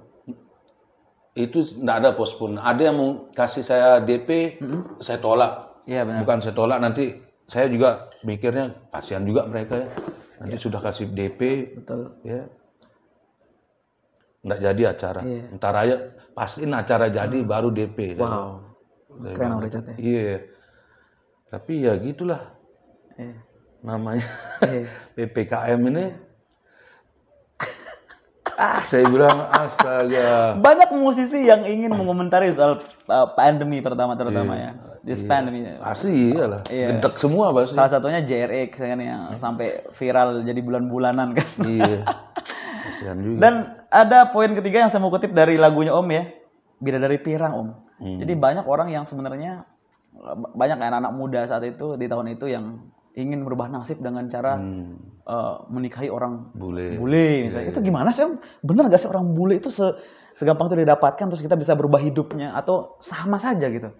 [SPEAKER 2] itu tidak ada postpone. Ada yang mau kasih saya DP, saya tolak.
[SPEAKER 1] Iya benar.
[SPEAKER 2] Bukan saya tolak, nanti saya juga mikirnya kasihan juga mereka ya. Nanti sudah kasih DP,
[SPEAKER 1] Betul.
[SPEAKER 2] ya, nggak jadi acara.
[SPEAKER 1] Iya.
[SPEAKER 2] Ntar aja pastiin acara jadi baru DP.
[SPEAKER 1] Wow. Keren Richard ya.
[SPEAKER 2] Iya. Tapi ya gitulah
[SPEAKER 1] Iya.
[SPEAKER 2] Namanya
[SPEAKER 1] Iya.
[SPEAKER 2] ppkm ini. ah, saya bilang astaga.
[SPEAKER 1] Banyak musisi yang ingin mengomentari soal uh, pandemi pertama terutama ya. This pandemi.
[SPEAKER 2] Pasti iyalah. Gedek semua pasti.
[SPEAKER 1] Salah satunya JRX kan yang sampai viral jadi bulan-bulanan kan.
[SPEAKER 2] iya. Juga.
[SPEAKER 1] Dan ada poin ketiga yang saya mau kutip dari lagunya Om ya. Bidadari Pirang Om.
[SPEAKER 2] Hmm.
[SPEAKER 1] Jadi banyak orang yang sebenarnya banyak anak-anak muda saat itu di tahun itu yang ingin merubah nasib dengan cara
[SPEAKER 2] Hmm,
[SPEAKER 1] eh, menikahi orang
[SPEAKER 2] bule.
[SPEAKER 1] bule misalnya. Itu gimana sih? Bener gak sih orang bule itu se- segampang itu didapatkan terus kita bisa berubah hidupnya atau sama saja gitu?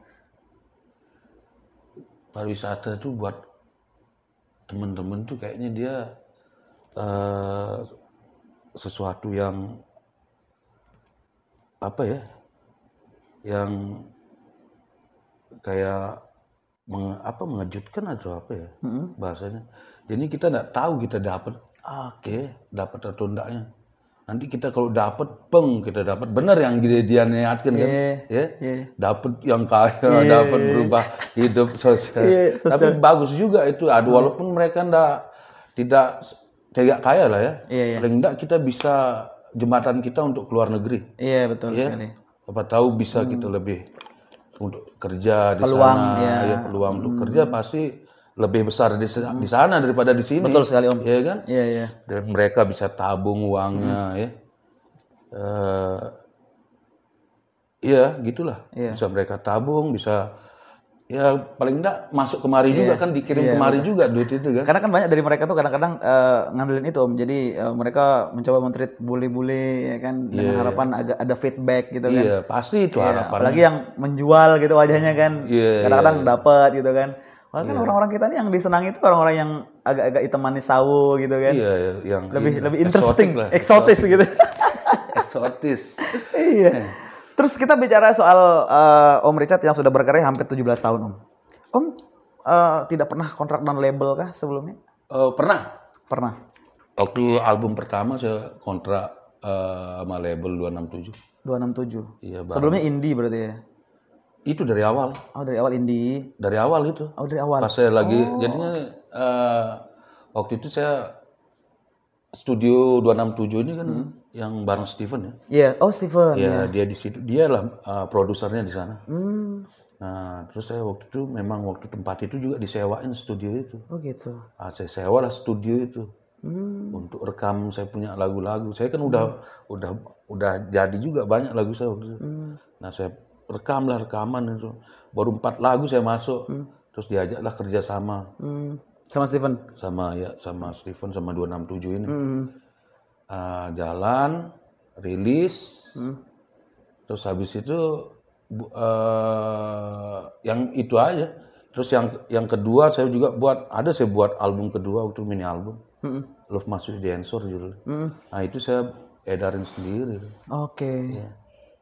[SPEAKER 2] Pariwisata tuh buat temen-temen tuh kayaknya dia eh sesuatu yang apa ya? Yang kayak menge- apa mengejutkan atau apa ya
[SPEAKER 1] Mm-mm.
[SPEAKER 2] bahasanya. Jadi kita nggak tahu kita dapat
[SPEAKER 1] Oke.
[SPEAKER 2] Oke, dapat atau enggaknya. Nanti kita kalau dapat, peng kita dapat. Benar yang dia, dia niatkan kan?
[SPEAKER 1] Iya.
[SPEAKER 2] Ya,
[SPEAKER 1] Iya.
[SPEAKER 2] dapat yang kaya, dapat berubah hidup sosial.
[SPEAKER 1] Iya,
[SPEAKER 2] Tapi bagus juga itu. Aduh, walaupun mereka ndak tidak tidak kaya lah ya.
[SPEAKER 1] Iya, iya.
[SPEAKER 2] Paling enggak kita bisa jembatan kita untuk keluar negeri.
[SPEAKER 1] Iya betul sekali.
[SPEAKER 2] Apa tahu bisa kita lebih untuk kerja di
[SPEAKER 1] Hmm. Peluang,
[SPEAKER 2] sana,
[SPEAKER 1] ya.
[SPEAKER 2] ya, peluang untuk kerja pasti lebih besar di, di sana daripada di sini.
[SPEAKER 1] Betul sekali Om.
[SPEAKER 2] Iya kan?
[SPEAKER 1] Iya iya.
[SPEAKER 2] dan mereka bisa tabung uangnya ya Eh, iya gitulah
[SPEAKER 1] Iya.
[SPEAKER 2] bisa mereka tabung bisa ya paling enggak masuk kemari
[SPEAKER 1] Iya.
[SPEAKER 2] juga kan dikirim kemari juga duit itu kan
[SPEAKER 1] Karena kan banyak dari mereka tuh kadang-kadang eh, ngandelin itu om. Jadi eh, mereka mencoba mentreat bully-bully ya kan dengan harapan agak ada feedback gitu kan.
[SPEAKER 2] iya pasti itu
[SPEAKER 1] Iya,
[SPEAKER 2] harapan
[SPEAKER 1] apalagi yang menjual gitu wajahnya kan.
[SPEAKER 2] Iya,
[SPEAKER 1] kadang-kadang dapat gitu kan. Wah kan orang-orang kita nih yang disenangi itu orang-orang yang agak-agak hitam manis sawo gitu kan.
[SPEAKER 2] iya yang
[SPEAKER 1] Lebih
[SPEAKER 2] ini,
[SPEAKER 1] lebih interesting,
[SPEAKER 2] lah
[SPEAKER 1] eksotis gitu.
[SPEAKER 2] eksotis
[SPEAKER 1] iya. Terus kita bicara soal eh, Om Richard yang sudah berkarya hampir 17 tahun Om. Om eh, tidak pernah kontrak dan label kah sebelumnya?
[SPEAKER 2] Eh, pernah
[SPEAKER 1] Pernah.
[SPEAKER 2] waktu album pertama saya kontrak eh, sama label 267
[SPEAKER 1] 267.
[SPEAKER 2] iya.
[SPEAKER 1] Sebelumnya indie berarti ya?
[SPEAKER 2] itu dari awal
[SPEAKER 1] Oh dari awal indie.
[SPEAKER 2] dari awal itu
[SPEAKER 1] Oh dari awal.
[SPEAKER 2] pas saya lagi jadinya eh, waktu itu saya studio 267 ini kan yang bareng Steven ya
[SPEAKER 1] Iya. Oh Steven.
[SPEAKER 2] ya dia di situ dia lah eh, produsernya di sana
[SPEAKER 1] Hmm.
[SPEAKER 2] nah terus saya waktu itu memang waktu tempat itu juga disewain studio itu
[SPEAKER 1] Oh gitu.
[SPEAKER 2] ah, saya sewa lah studio itu
[SPEAKER 1] Hmm.
[SPEAKER 2] untuk rekam saya punya lagu-lagu saya kan udah udah udah jadi juga banyak lagu saya waktu itu
[SPEAKER 1] Hmm.
[SPEAKER 2] nah saya rekam lah rekaman itu baru empat lagu saya masuk terus diajaklah kerjasama
[SPEAKER 1] Hmm. Sama Steven.
[SPEAKER 2] sama ya sama Steven sama 267 ini
[SPEAKER 1] Hmm.
[SPEAKER 2] Ah, jalan rilis
[SPEAKER 1] Hmm.
[SPEAKER 2] terus habis itu eh, yang itu aja terus yang yang kedua saya juga buat ada saya buat album kedua waktu mini album
[SPEAKER 1] Hmm.
[SPEAKER 2] Love Masuk di Ensor judulnya
[SPEAKER 1] Hmm.
[SPEAKER 2] nah itu saya edarin sendiri
[SPEAKER 1] Oke.
[SPEAKER 2] Ya.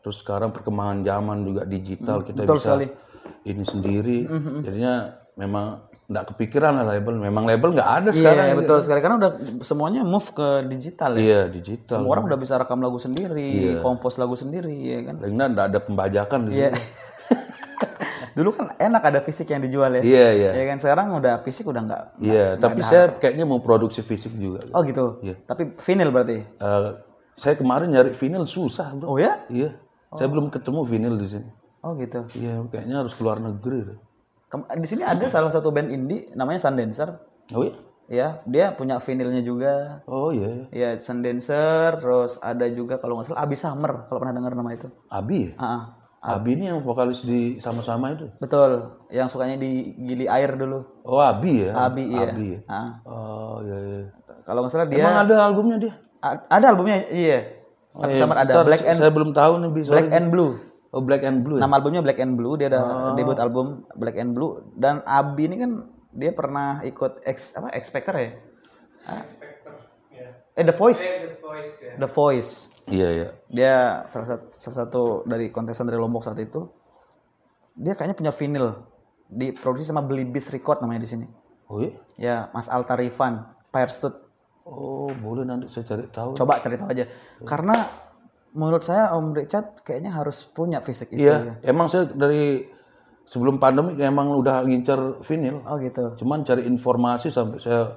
[SPEAKER 2] terus sekarang perkembangan zaman juga digital kita
[SPEAKER 1] betul
[SPEAKER 2] bisa
[SPEAKER 1] sekali.
[SPEAKER 2] ini sendiri jadinya memang nggak kepikiran lah label memang label nggak ada
[SPEAKER 1] Iya
[SPEAKER 2] sekarang
[SPEAKER 1] iya, betul sekali karena udah semuanya move ke digital ya.
[SPEAKER 2] iya digital
[SPEAKER 1] Semua orang udah bisa rekam lagu sendiri, kompos lagu sendiri ya kan.
[SPEAKER 2] Paling nggak ada pembajakan di
[SPEAKER 1] Iya.
[SPEAKER 2] situ.
[SPEAKER 1] Dulu kan enak ada fisik yang dijual ya.
[SPEAKER 2] Iya, iya.
[SPEAKER 1] Ya kan sekarang udah fisik udah nggak.
[SPEAKER 2] Iya, tapi saya kayaknya mau produksi fisik juga.
[SPEAKER 1] Oh gitu.
[SPEAKER 2] Iya.
[SPEAKER 1] Tapi vinyl berarti.
[SPEAKER 2] Eh, saya kemarin nyari vinyl susah, bro.
[SPEAKER 1] Oh ya?
[SPEAKER 2] Iya, saya belum ketemu vinyl di sini.
[SPEAKER 1] Oh gitu.
[SPEAKER 2] Iya, kayaknya harus keluar negeri. deh.
[SPEAKER 1] Di sini ada salah satu band indie namanya Sundancer.
[SPEAKER 2] Oh iya?
[SPEAKER 1] ya dia punya vinilnya juga
[SPEAKER 2] Oh iya.
[SPEAKER 1] ya Sun Dancer terus ada juga kalau nggak salah Abi Summer kalau pernah dengar nama itu
[SPEAKER 2] Abi ya?
[SPEAKER 1] Ah, ah.
[SPEAKER 2] Abi ini yang vokalis di sama-sama itu.
[SPEAKER 1] betul yang sukanya di gili air dulu
[SPEAKER 2] Oh Abi ya?
[SPEAKER 1] Abi iya
[SPEAKER 2] Abi ya?
[SPEAKER 1] Ah.
[SPEAKER 2] Oh iya iya.
[SPEAKER 1] kalau nggak salah dia
[SPEAKER 2] Emang ada albumnya dia?
[SPEAKER 1] a- ada albumnya iya Abi
[SPEAKER 2] iya.
[SPEAKER 1] Summer ada Black and
[SPEAKER 2] Saya belum tahu nih bisa.
[SPEAKER 1] Black and Blue
[SPEAKER 2] Oh Black and Blue. ya?
[SPEAKER 1] nama albumnya Black and Blue dia ada
[SPEAKER 2] Oh.
[SPEAKER 1] debut album Black and Blue dan Abi ini kan dia pernah ikut X apa X Factor ya Ah. eh The Voice The Voice
[SPEAKER 2] Iya iya.
[SPEAKER 1] dia salah satu, salah satu dari kontesan dari Lombok saat itu dia kayaknya punya vinyl diproduksi sama Belibis Record namanya di sini
[SPEAKER 2] Oh iya.
[SPEAKER 1] ya Mas Alta Rifan Firestud
[SPEAKER 2] Oh boleh nanti saya cari tahu.
[SPEAKER 1] coba cari tahu aja karena menurut saya Om Richard kayaknya harus punya fisik itu
[SPEAKER 2] Iya. Emang saya dari sebelum pandemi emang udah ngincer vinyl.
[SPEAKER 1] oh gitu
[SPEAKER 2] Cuman cari informasi sampai saya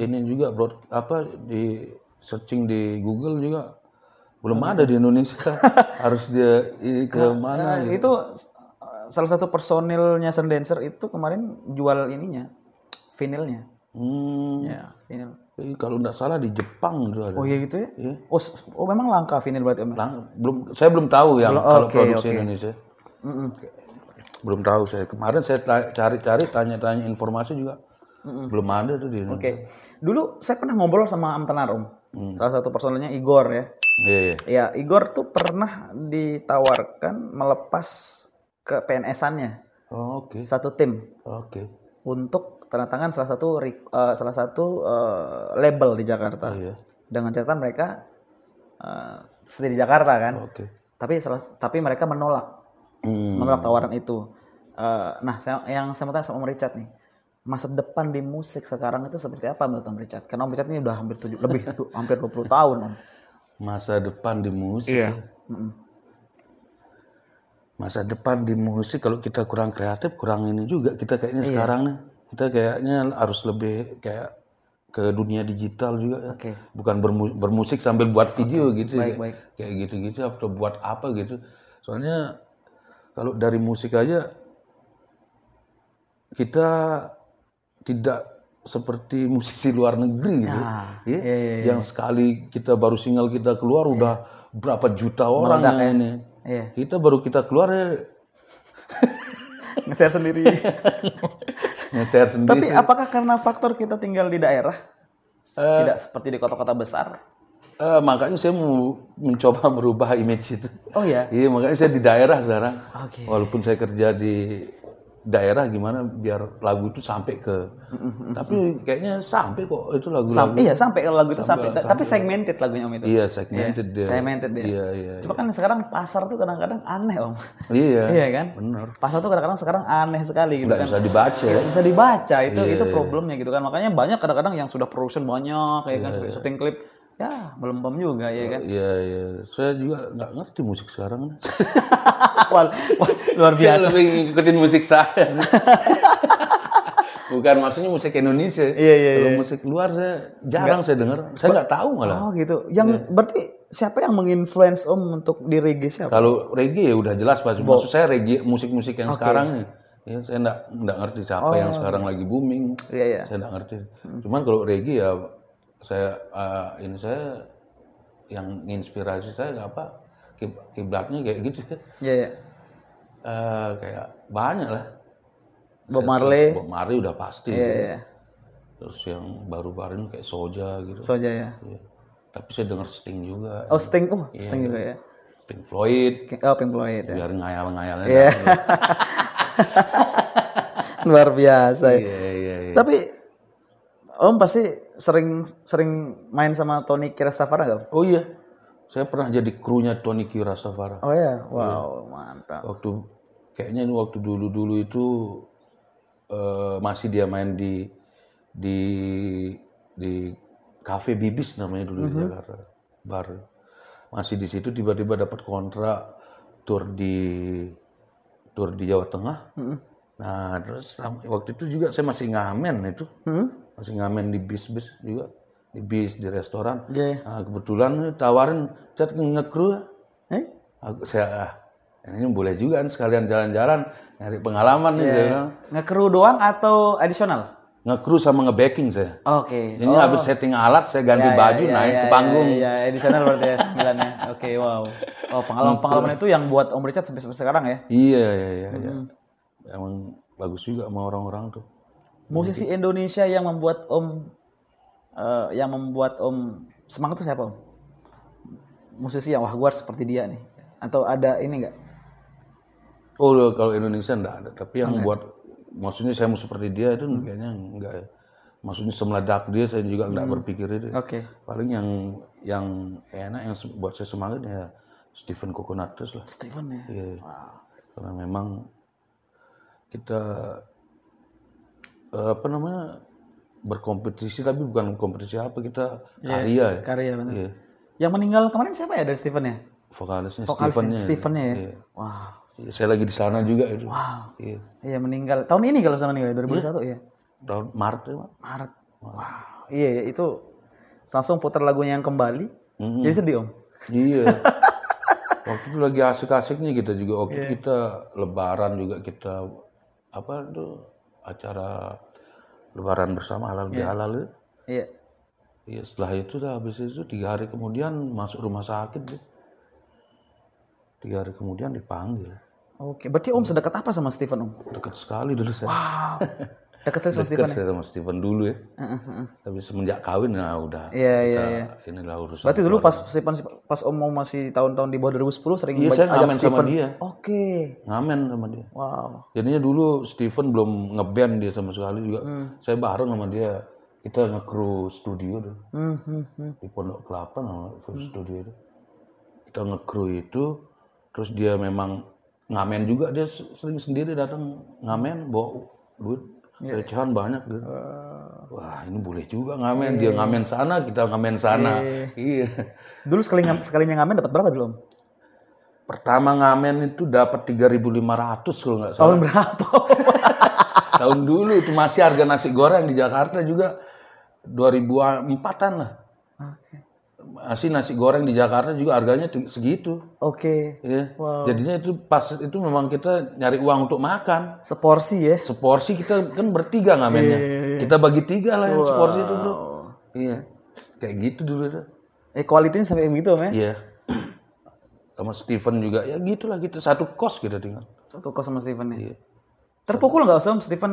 [SPEAKER 2] ini juga broad apa di searching di Google juga belum ada di Indonesia. Harus dia ini ke mana?
[SPEAKER 1] Nah, itu uh, salah satu personilnya Sun Dancer itu kemarin jual ininya vinilnya
[SPEAKER 2] Hmm.
[SPEAKER 1] ya vinil
[SPEAKER 2] eh, kalau nggak salah di Jepang itu ada.
[SPEAKER 1] oh iya gitu ya
[SPEAKER 2] Iya.
[SPEAKER 1] oh, oh memang langka vinil berarti Om
[SPEAKER 2] Lang- belum saya belum tahu yang
[SPEAKER 1] Belum-
[SPEAKER 2] kalau
[SPEAKER 1] oke,
[SPEAKER 2] produksi
[SPEAKER 1] oke.
[SPEAKER 2] Indonesia.
[SPEAKER 1] Mm-mm.
[SPEAKER 2] Belum tahu saya. Kemarin saya cari-cari tanya-tanya informasi juga. Belum ada tuh di
[SPEAKER 1] Oke.
[SPEAKER 2] Indonesia.
[SPEAKER 1] Dulu saya pernah ngobrol sama Am Tenar, Om. Salah satu personelnya Igor ya.
[SPEAKER 2] Iya, iya.
[SPEAKER 1] Ya, Igor tuh pernah ditawarkan melepas ke PNS-annya
[SPEAKER 2] Oh, Oke.
[SPEAKER 1] satu tim
[SPEAKER 2] Oke.
[SPEAKER 1] untuk tanda tangan salah satu eh, salah satu eh, label di Jakarta.
[SPEAKER 2] Iya.
[SPEAKER 1] Dengan catatan mereka stay di Jakarta kan.
[SPEAKER 2] Oke.
[SPEAKER 1] Tapi salah- tapi mereka menolak
[SPEAKER 2] Hmm.
[SPEAKER 1] menolak tawaran itu. Eh, nah, saya, yang saya mau tanya sama Om Richard nih, masa depan di musik sekarang itu seperti apa menurut Om Richard? Karena Om Richard ini udah hampir tujuh, lebih tuh, hampir 20 tahun Om.
[SPEAKER 2] Masa depan di musik.
[SPEAKER 1] Iya.
[SPEAKER 2] ya. Masa depan di musik kalau kita kurang kreatif, kurang ini juga. Kita kayaknya
[SPEAKER 1] Iya.
[SPEAKER 2] sekarang nih, kita kayaknya harus lebih kayak ke dunia digital juga ya.
[SPEAKER 1] Oke.
[SPEAKER 2] Bukan bermu- bermusik sambil buat video gitu
[SPEAKER 1] Baik,
[SPEAKER 2] kayak,
[SPEAKER 1] baik.
[SPEAKER 2] kayak gitu-gitu atau buat apa gitu. Soalnya kalau dari musik aja kita tidak seperti musisi luar negeri gitu.
[SPEAKER 1] Nah,
[SPEAKER 2] Ya,
[SPEAKER 1] iya, iya,
[SPEAKER 2] yang sekali kita baru single kita keluar udah berapa juta orang
[SPEAKER 1] Meledak
[SPEAKER 2] yang ini.
[SPEAKER 1] Iya.
[SPEAKER 2] Kita baru kita keluar ya
[SPEAKER 1] Nge-share sendiri.
[SPEAKER 2] nge-share sendiri.
[SPEAKER 1] Tapi apakah karena faktor kita tinggal di daerah? Tidak seperti di kota-kota besar?
[SPEAKER 2] Eh, makanya saya mau mencoba merubah image itu.
[SPEAKER 1] Oh ya.
[SPEAKER 2] Iya, makanya saya di daerah sekarang.
[SPEAKER 1] Oke.
[SPEAKER 2] Walaupun saya kerja di daerah gimana biar lagu itu sampai ke tapi kayaknya sampai kok itu lagu-lagu.
[SPEAKER 1] Sam- iya sampai lagu itu sampai,
[SPEAKER 2] Sampai-
[SPEAKER 1] tapi segmented lagunya Om itu.
[SPEAKER 2] Iya, segmented dia.
[SPEAKER 1] Segmented dia.
[SPEAKER 2] Iya, iya.
[SPEAKER 1] Cuma kan sekarang pasar tuh kadang-kadang aneh Om.
[SPEAKER 2] Iya.
[SPEAKER 1] Iya kan?
[SPEAKER 2] Bener.
[SPEAKER 1] Pasar tuh kadang-kadang sekarang aneh sekali gitu
[SPEAKER 2] Nggak
[SPEAKER 1] kan.
[SPEAKER 2] bisa dibaca ya.
[SPEAKER 1] bisa dibaca itu
[SPEAKER 2] Iya,
[SPEAKER 1] itu
[SPEAKER 2] iya.
[SPEAKER 1] problemnya gitu kan makanya banyak kadang-kadang yang sudah production banyak kayak kan
[SPEAKER 2] Iya,
[SPEAKER 1] sampai syuting klip ya belum bom juga ya kan
[SPEAKER 2] Iya, iya. Saya juga nggak ngerti musik sekarang.
[SPEAKER 1] Wal- luar biasa
[SPEAKER 2] lebih ngikutin musik saya. Bukan maksudnya musik Indonesia.
[SPEAKER 1] Iya, iya,
[SPEAKER 2] Kalau
[SPEAKER 1] iya.
[SPEAKER 2] musik luar saya jarang saya dengar. Saya nggak tahu malah.
[SPEAKER 1] oh gitu yang
[SPEAKER 2] Iya.
[SPEAKER 1] berarti siapa yang menginfluence om untuk di reggae siapa
[SPEAKER 2] Kalau reggae ya udah jelas Pak. Maksud saya reggae musik-musik yang sekarang nih. Ya, saya nggak nggak ngerti siapa yang sekarang lagi booming.
[SPEAKER 1] iya iya
[SPEAKER 2] Saya nggak ngerti. Cuman kalau reggae ya saya eh, ini saya yang inspirasi saya apa kib- kiblatnya kayak gitu.
[SPEAKER 1] iya iya
[SPEAKER 2] Eh, kayak banyak lah.
[SPEAKER 1] Bob Marley
[SPEAKER 2] Bob Marley udah pasti.
[SPEAKER 1] iya iya
[SPEAKER 2] Terus yang baru-baru ini kayak Soja gitu.
[SPEAKER 1] Soja ya
[SPEAKER 2] Iya. Tapi saya denger Sting juga.
[SPEAKER 1] oh Sting oh
[SPEAKER 2] Iya.
[SPEAKER 1] Sting juga ya
[SPEAKER 2] Pink Floyd.
[SPEAKER 1] oh Pink Floyd ya
[SPEAKER 2] Biar ngayal-ngayalnya.
[SPEAKER 1] Iya.
[SPEAKER 2] dapet.
[SPEAKER 1] luar biasa ya.
[SPEAKER 2] Iya, iya, iya.
[SPEAKER 1] tapi om pasti sering sering main sama Tony Kirastafara nggak?
[SPEAKER 2] Oh iya. Saya pernah jadi krunya Tony Kirasavara.
[SPEAKER 1] oh ya wow mantap
[SPEAKER 2] Waktu kayaknya ini waktu dulu-dulu itu eh, masih dia main di di di Cafe Bibis namanya dulu di Jakarta. Bar. Masih di situ tiba-tiba dapat kontrak tour di tour di Jawa Tengah.
[SPEAKER 1] Mm-mm.
[SPEAKER 2] Nah, terus waktu itu juga saya masih ngamen itu.
[SPEAKER 1] Hmm?
[SPEAKER 2] Masih ngamen di bis-bis juga. Di bis, di restoran.
[SPEAKER 1] Iya.
[SPEAKER 2] Nah, kebetulan tawarin cat ngekru.
[SPEAKER 1] Eh?
[SPEAKER 2] Aku saya ah, ini boleh juga kan sekalian jalan-jalan nyari pengalaman nih.
[SPEAKER 1] Iya. Nge-crew doang atau additional?
[SPEAKER 2] nge-crew sama nge-backing saya.
[SPEAKER 1] Oke.
[SPEAKER 2] Ini habis setting alat, saya ganti
[SPEAKER 1] Ya, ya,
[SPEAKER 2] baju,
[SPEAKER 1] ya,
[SPEAKER 2] naik
[SPEAKER 1] ya,
[SPEAKER 2] ke
[SPEAKER 1] ya,
[SPEAKER 2] panggung.
[SPEAKER 1] Iya, ya, di sana berarti ya sembilannya. Oke, wow. Oh, pengalaman-pengalaman itu yang buat Om Richard sampai sampai sekarang ya.
[SPEAKER 2] Iya, iya, iya. iya.
[SPEAKER 1] Hmm.
[SPEAKER 2] Emang bagus juga sama orang-orang tuh.
[SPEAKER 1] Musisi Indonesia yang membuat Om eh, yang membuat Om semangat itu siapa Om? Musisi yang wah harus seperti dia nih. Atau ada ini enggak?
[SPEAKER 2] Oh, kalau Indonesia enggak ada. Tapi yang buat, maksudnya saya mau seperti dia itu kayaknya enggak ya. Maksudnya semeledak dia, saya juga enggak berpikir itu.
[SPEAKER 1] Oke.
[SPEAKER 2] Paling yang yang enak, yang buat saya semangat ya Stephen Coconutus lah.
[SPEAKER 1] Steven ya.
[SPEAKER 2] Iya.
[SPEAKER 1] Wow.
[SPEAKER 2] Karena memang kita apa namanya berkompetisi tapi bukan kompetisi apa kita karya ya.
[SPEAKER 1] Karya benar.
[SPEAKER 2] Iya.
[SPEAKER 1] Yang meninggal kemarin siapa ya dari Steven ya?
[SPEAKER 2] Vokalisnya
[SPEAKER 1] Vokalisnya. Stevennya ya.
[SPEAKER 2] Iya.
[SPEAKER 1] Wow.
[SPEAKER 2] Iya, Saya lagi di sana juga itu.
[SPEAKER 1] Wow.
[SPEAKER 2] Iya.
[SPEAKER 1] Iya meninggal. Tahun ini kalau sama meninggal 2021 ya.
[SPEAKER 2] Tahun Maret ya, Pak.
[SPEAKER 1] Maret. Wow. Iya, iya, itu langsung putar lagunya yang kembali.
[SPEAKER 2] Mm-mm.
[SPEAKER 1] Jadi sedih Om.
[SPEAKER 2] Iya. waktu itu lagi asik-asiknya kita juga waktu itu kita lebaran juga kita apa itu acara lebaran bersama halal bihalal itu.
[SPEAKER 1] Iya.
[SPEAKER 2] Iya setelah itu dah habis itu tiga hari kemudian masuk rumah sakit deh. Tiga hari kemudian dipanggil.
[SPEAKER 1] Oke, berarti Om sedekat apa sama Steven Om?
[SPEAKER 2] Dekat sekali dulu saya.
[SPEAKER 1] Wow. Terus sama
[SPEAKER 2] Dekat
[SPEAKER 1] Steven ya?
[SPEAKER 2] saya sama Steven dulu ya.
[SPEAKER 1] Heeh, heeh.
[SPEAKER 2] Tapi semenjak kawin nah udah.
[SPEAKER 1] Iya, iya, iya.
[SPEAKER 2] Inilah urusan.
[SPEAKER 1] Berarti dulu pas Steven pas Om mau masih tahun-tahun di bawah 2010 sering
[SPEAKER 2] Iya, saya ngamen sama
[SPEAKER 1] Steven.
[SPEAKER 2] dia.
[SPEAKER 1] Oke.
[SPEAKER 2] ngamen sama dia.
[SPEAKER 1] Wow.
[SPEAKER 2] Jadinya dulu Steven belum ngeband dia sama sekali juga.
[SPEAKER 1] Hmm.
[SPEAKER 2] Saya bareng sama dia. Kita nge-crew studio dulu.
[SPEAKER 1] Hmm, hmm, hmm.
[SPEAKER 2] di Pondok Kelapa nama full studio itu. Kita nge-crew itu, terus dia memang ngamen juga dia sering sendiri datang ngamen bawa duit
[SPEAKER 1] Iya.
[SPEAKER 2] recehan banyak gitu.
[SPEAKER 1] Eh,
[SPEAKER 2] Wah ini boleh juga ngamen, dia ngamen sana, kita ngamen sana. Iya.
[SPEAKER 1] Dulu sekali ngam- sekalinya ngamen dapat berapa dulu Om?
[SPEAKER 2] Pertama ngamen itu dapat 3.500 kalau nggak salah.
[SPEAKER 1] Tahun berapa?
[SPEAKER 2] Tahun dulu itu masih harga nasi goreng di Jakarta juga 2004-an lah.
[SPEAKER 1] Oke.
[SPEAKER 2] Masih nasi goreng di Jakarta juga harganya segitu.
[SPEAKER 1] Oke.
[SPEAKER 2] Iya.
[SPEAKER 1] Wow.
[SPEAKER 2] Jadinya itu pas itu memang kita nyari uang untuk makan.
[SPEAKER 1] Seporsi ya.
[SPEAKER 2] Seporsi kita kan bertiga ngamennya.
[SPEAKER 1] Iya,
[SPEAKER 2] Kita bagi tiga lah yang seporsi itu.
[SPEAKER 1] Wow.
[SPEAKER 2] Iya. Kayak gitu dulu tuh.
[SPEAKER 1] Eh kualitinya sampai begitu Om ya?
[SPEAKER 2] Iya. Sama Steven juga ya gitulah kita satu kos kita tinggal.
[SPEAKER 1] Satu kos sama Steven ya.
[SPEAKER 2] Iya.
[SPEAKER 1] Terpukul nggak Om Steven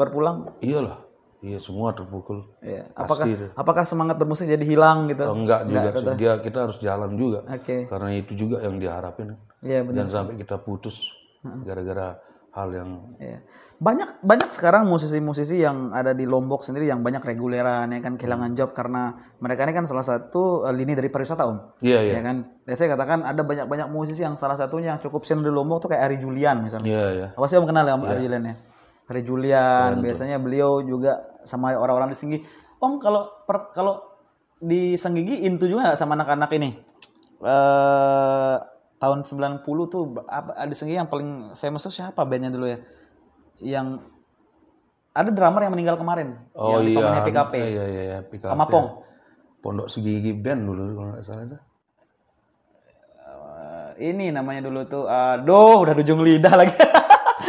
[SPEAKER 1] berpulang?
[SPEAKER 2] Iyalah. Iya semua terpukul.
[SPEAKER 1] Iya. Apakah
[SPEAKER 2] Pasti
[SPEAKER 1] apakah semangat bermusik jadi hilang gitu?
[SPEAKER 2] Oh, enggak juga sih.
[SPEAKER 1] tetap.
[SPEAKER 2] dia kita harus jalan juga.
[SPEAKER 1] Oke.
[SPEAKER 2] Karena itu juga yang diharapin.
[SPEAKER 1] Iya benar.
[SPEAKER 2] Jangan sampai kita putus gara-gara hal yang
[SPEAKER 1] Iya. Banyak banyak sekarang musisi-musisi yang ada di Lombok sendiri yang banyak reguleran ya kan kehilangan job karena mereka ini kan salah satu eh, lini dari pariwisata Om.
[SPEAKER 2] Iya, iya.
[SPEAKER 1] Ya kan. Dan saya katakan ada banyak-banyak musisi yang salah satunya yang cukup senior di Lombok tuh kayak Ari Julian misalnya.
[SPEAKER 2] Iya, iya.
[SPEAKER 1] Apa sih Om kenal ya Om Ari Julian ya? Ari Julian biasanya beliau juga sama orang-orang di Senggi. Om kalau per- kalau di Senggigi intu juga sama anak-anak ini? Eh tahun 90 tuh apa di Senggigi yang paling famous tuh siapa bandnya dulu ya? Yang ada drummer yang meninggal kemarin
[SPEAKER 2] Oh
[SPEAKER 1] yang di
[SPEAKER 2] iya.
[SPEAKER 1] temennya PKP.
[SPEAKER 2] Iya, iya, iya, PKP.
[SPEAKER 1] Sama Pong.
[SPEAKER 2] Pondok Segigi Band dulu kalau nggak salah itu.
[SPEAKER 1] Eh, ini namanya dulu tuh aduh udah di ujung lidah lagi.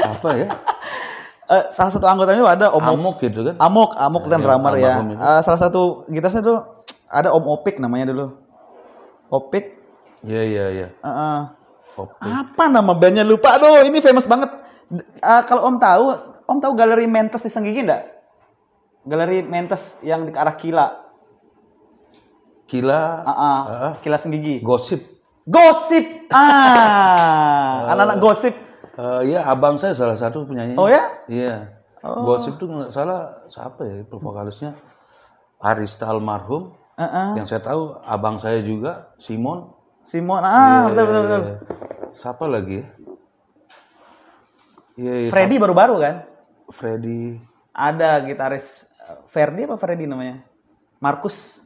[SPEAKER 2] Apa ya?
[SPEAKER 1] Eh, salah satu anggotanya ada Om
[SPEAKER 2] Amok gitu kan?
[SPEAKER 1] Amok, Amok dan
[SPEAKER 2] Iya,
[SPEAKER 1] drummer ya.
[SPEAKER 2] almarhum itu.
[SPEAKER 1] Eh, salah satu gitarisnya tuh ada Om Opik namanya dulu. Opik.
[SPEAKER 2] Iya, iya, iya. Oke.
[SPEAKER 1] apa nama bandnya lupa. Aduh, ini famous banget. Eh, kalau Om tahu, Om tahu Galeri Mentes di Senggigi enggak? Galeri Mentes yang di arah Kila.
[SPEAKER 2] Kila
[SPEAKER 1] Ah, ah,
[SPEAKER 2] Ah.
[SPEAKER 1] Kila Senggigi.
[SPEAKER 2] gosip.
[SPEAKER 1] Gosip. Ah, anak-anak gosip.
[SPEAKER 2] Eh, Iya, abang saya salah satu penyanyi.
[SPEAKER 1] Oh ya?
[SPEAKER 2] Iya. Gosip tuh nggak salah siapa ya vokalisnya? Arista almarhum.
[SPEAKER 1] Eh, eh.
[SPEAKER 2] Yang saya tahu abang saya juga Simon.
[SPEAKER 1] Simon. Ah, betul betul betul.
[SPEAKER 2] Iya. Siapa lagi? ya? Iya, iya.
[SPEAKER 1] Freddy baru-baru kan?
[SPEAKER 2] Freddy.
[SPEAKER 1] Ada gitaris eh, Ferdi apa Freddy namanya? Markus.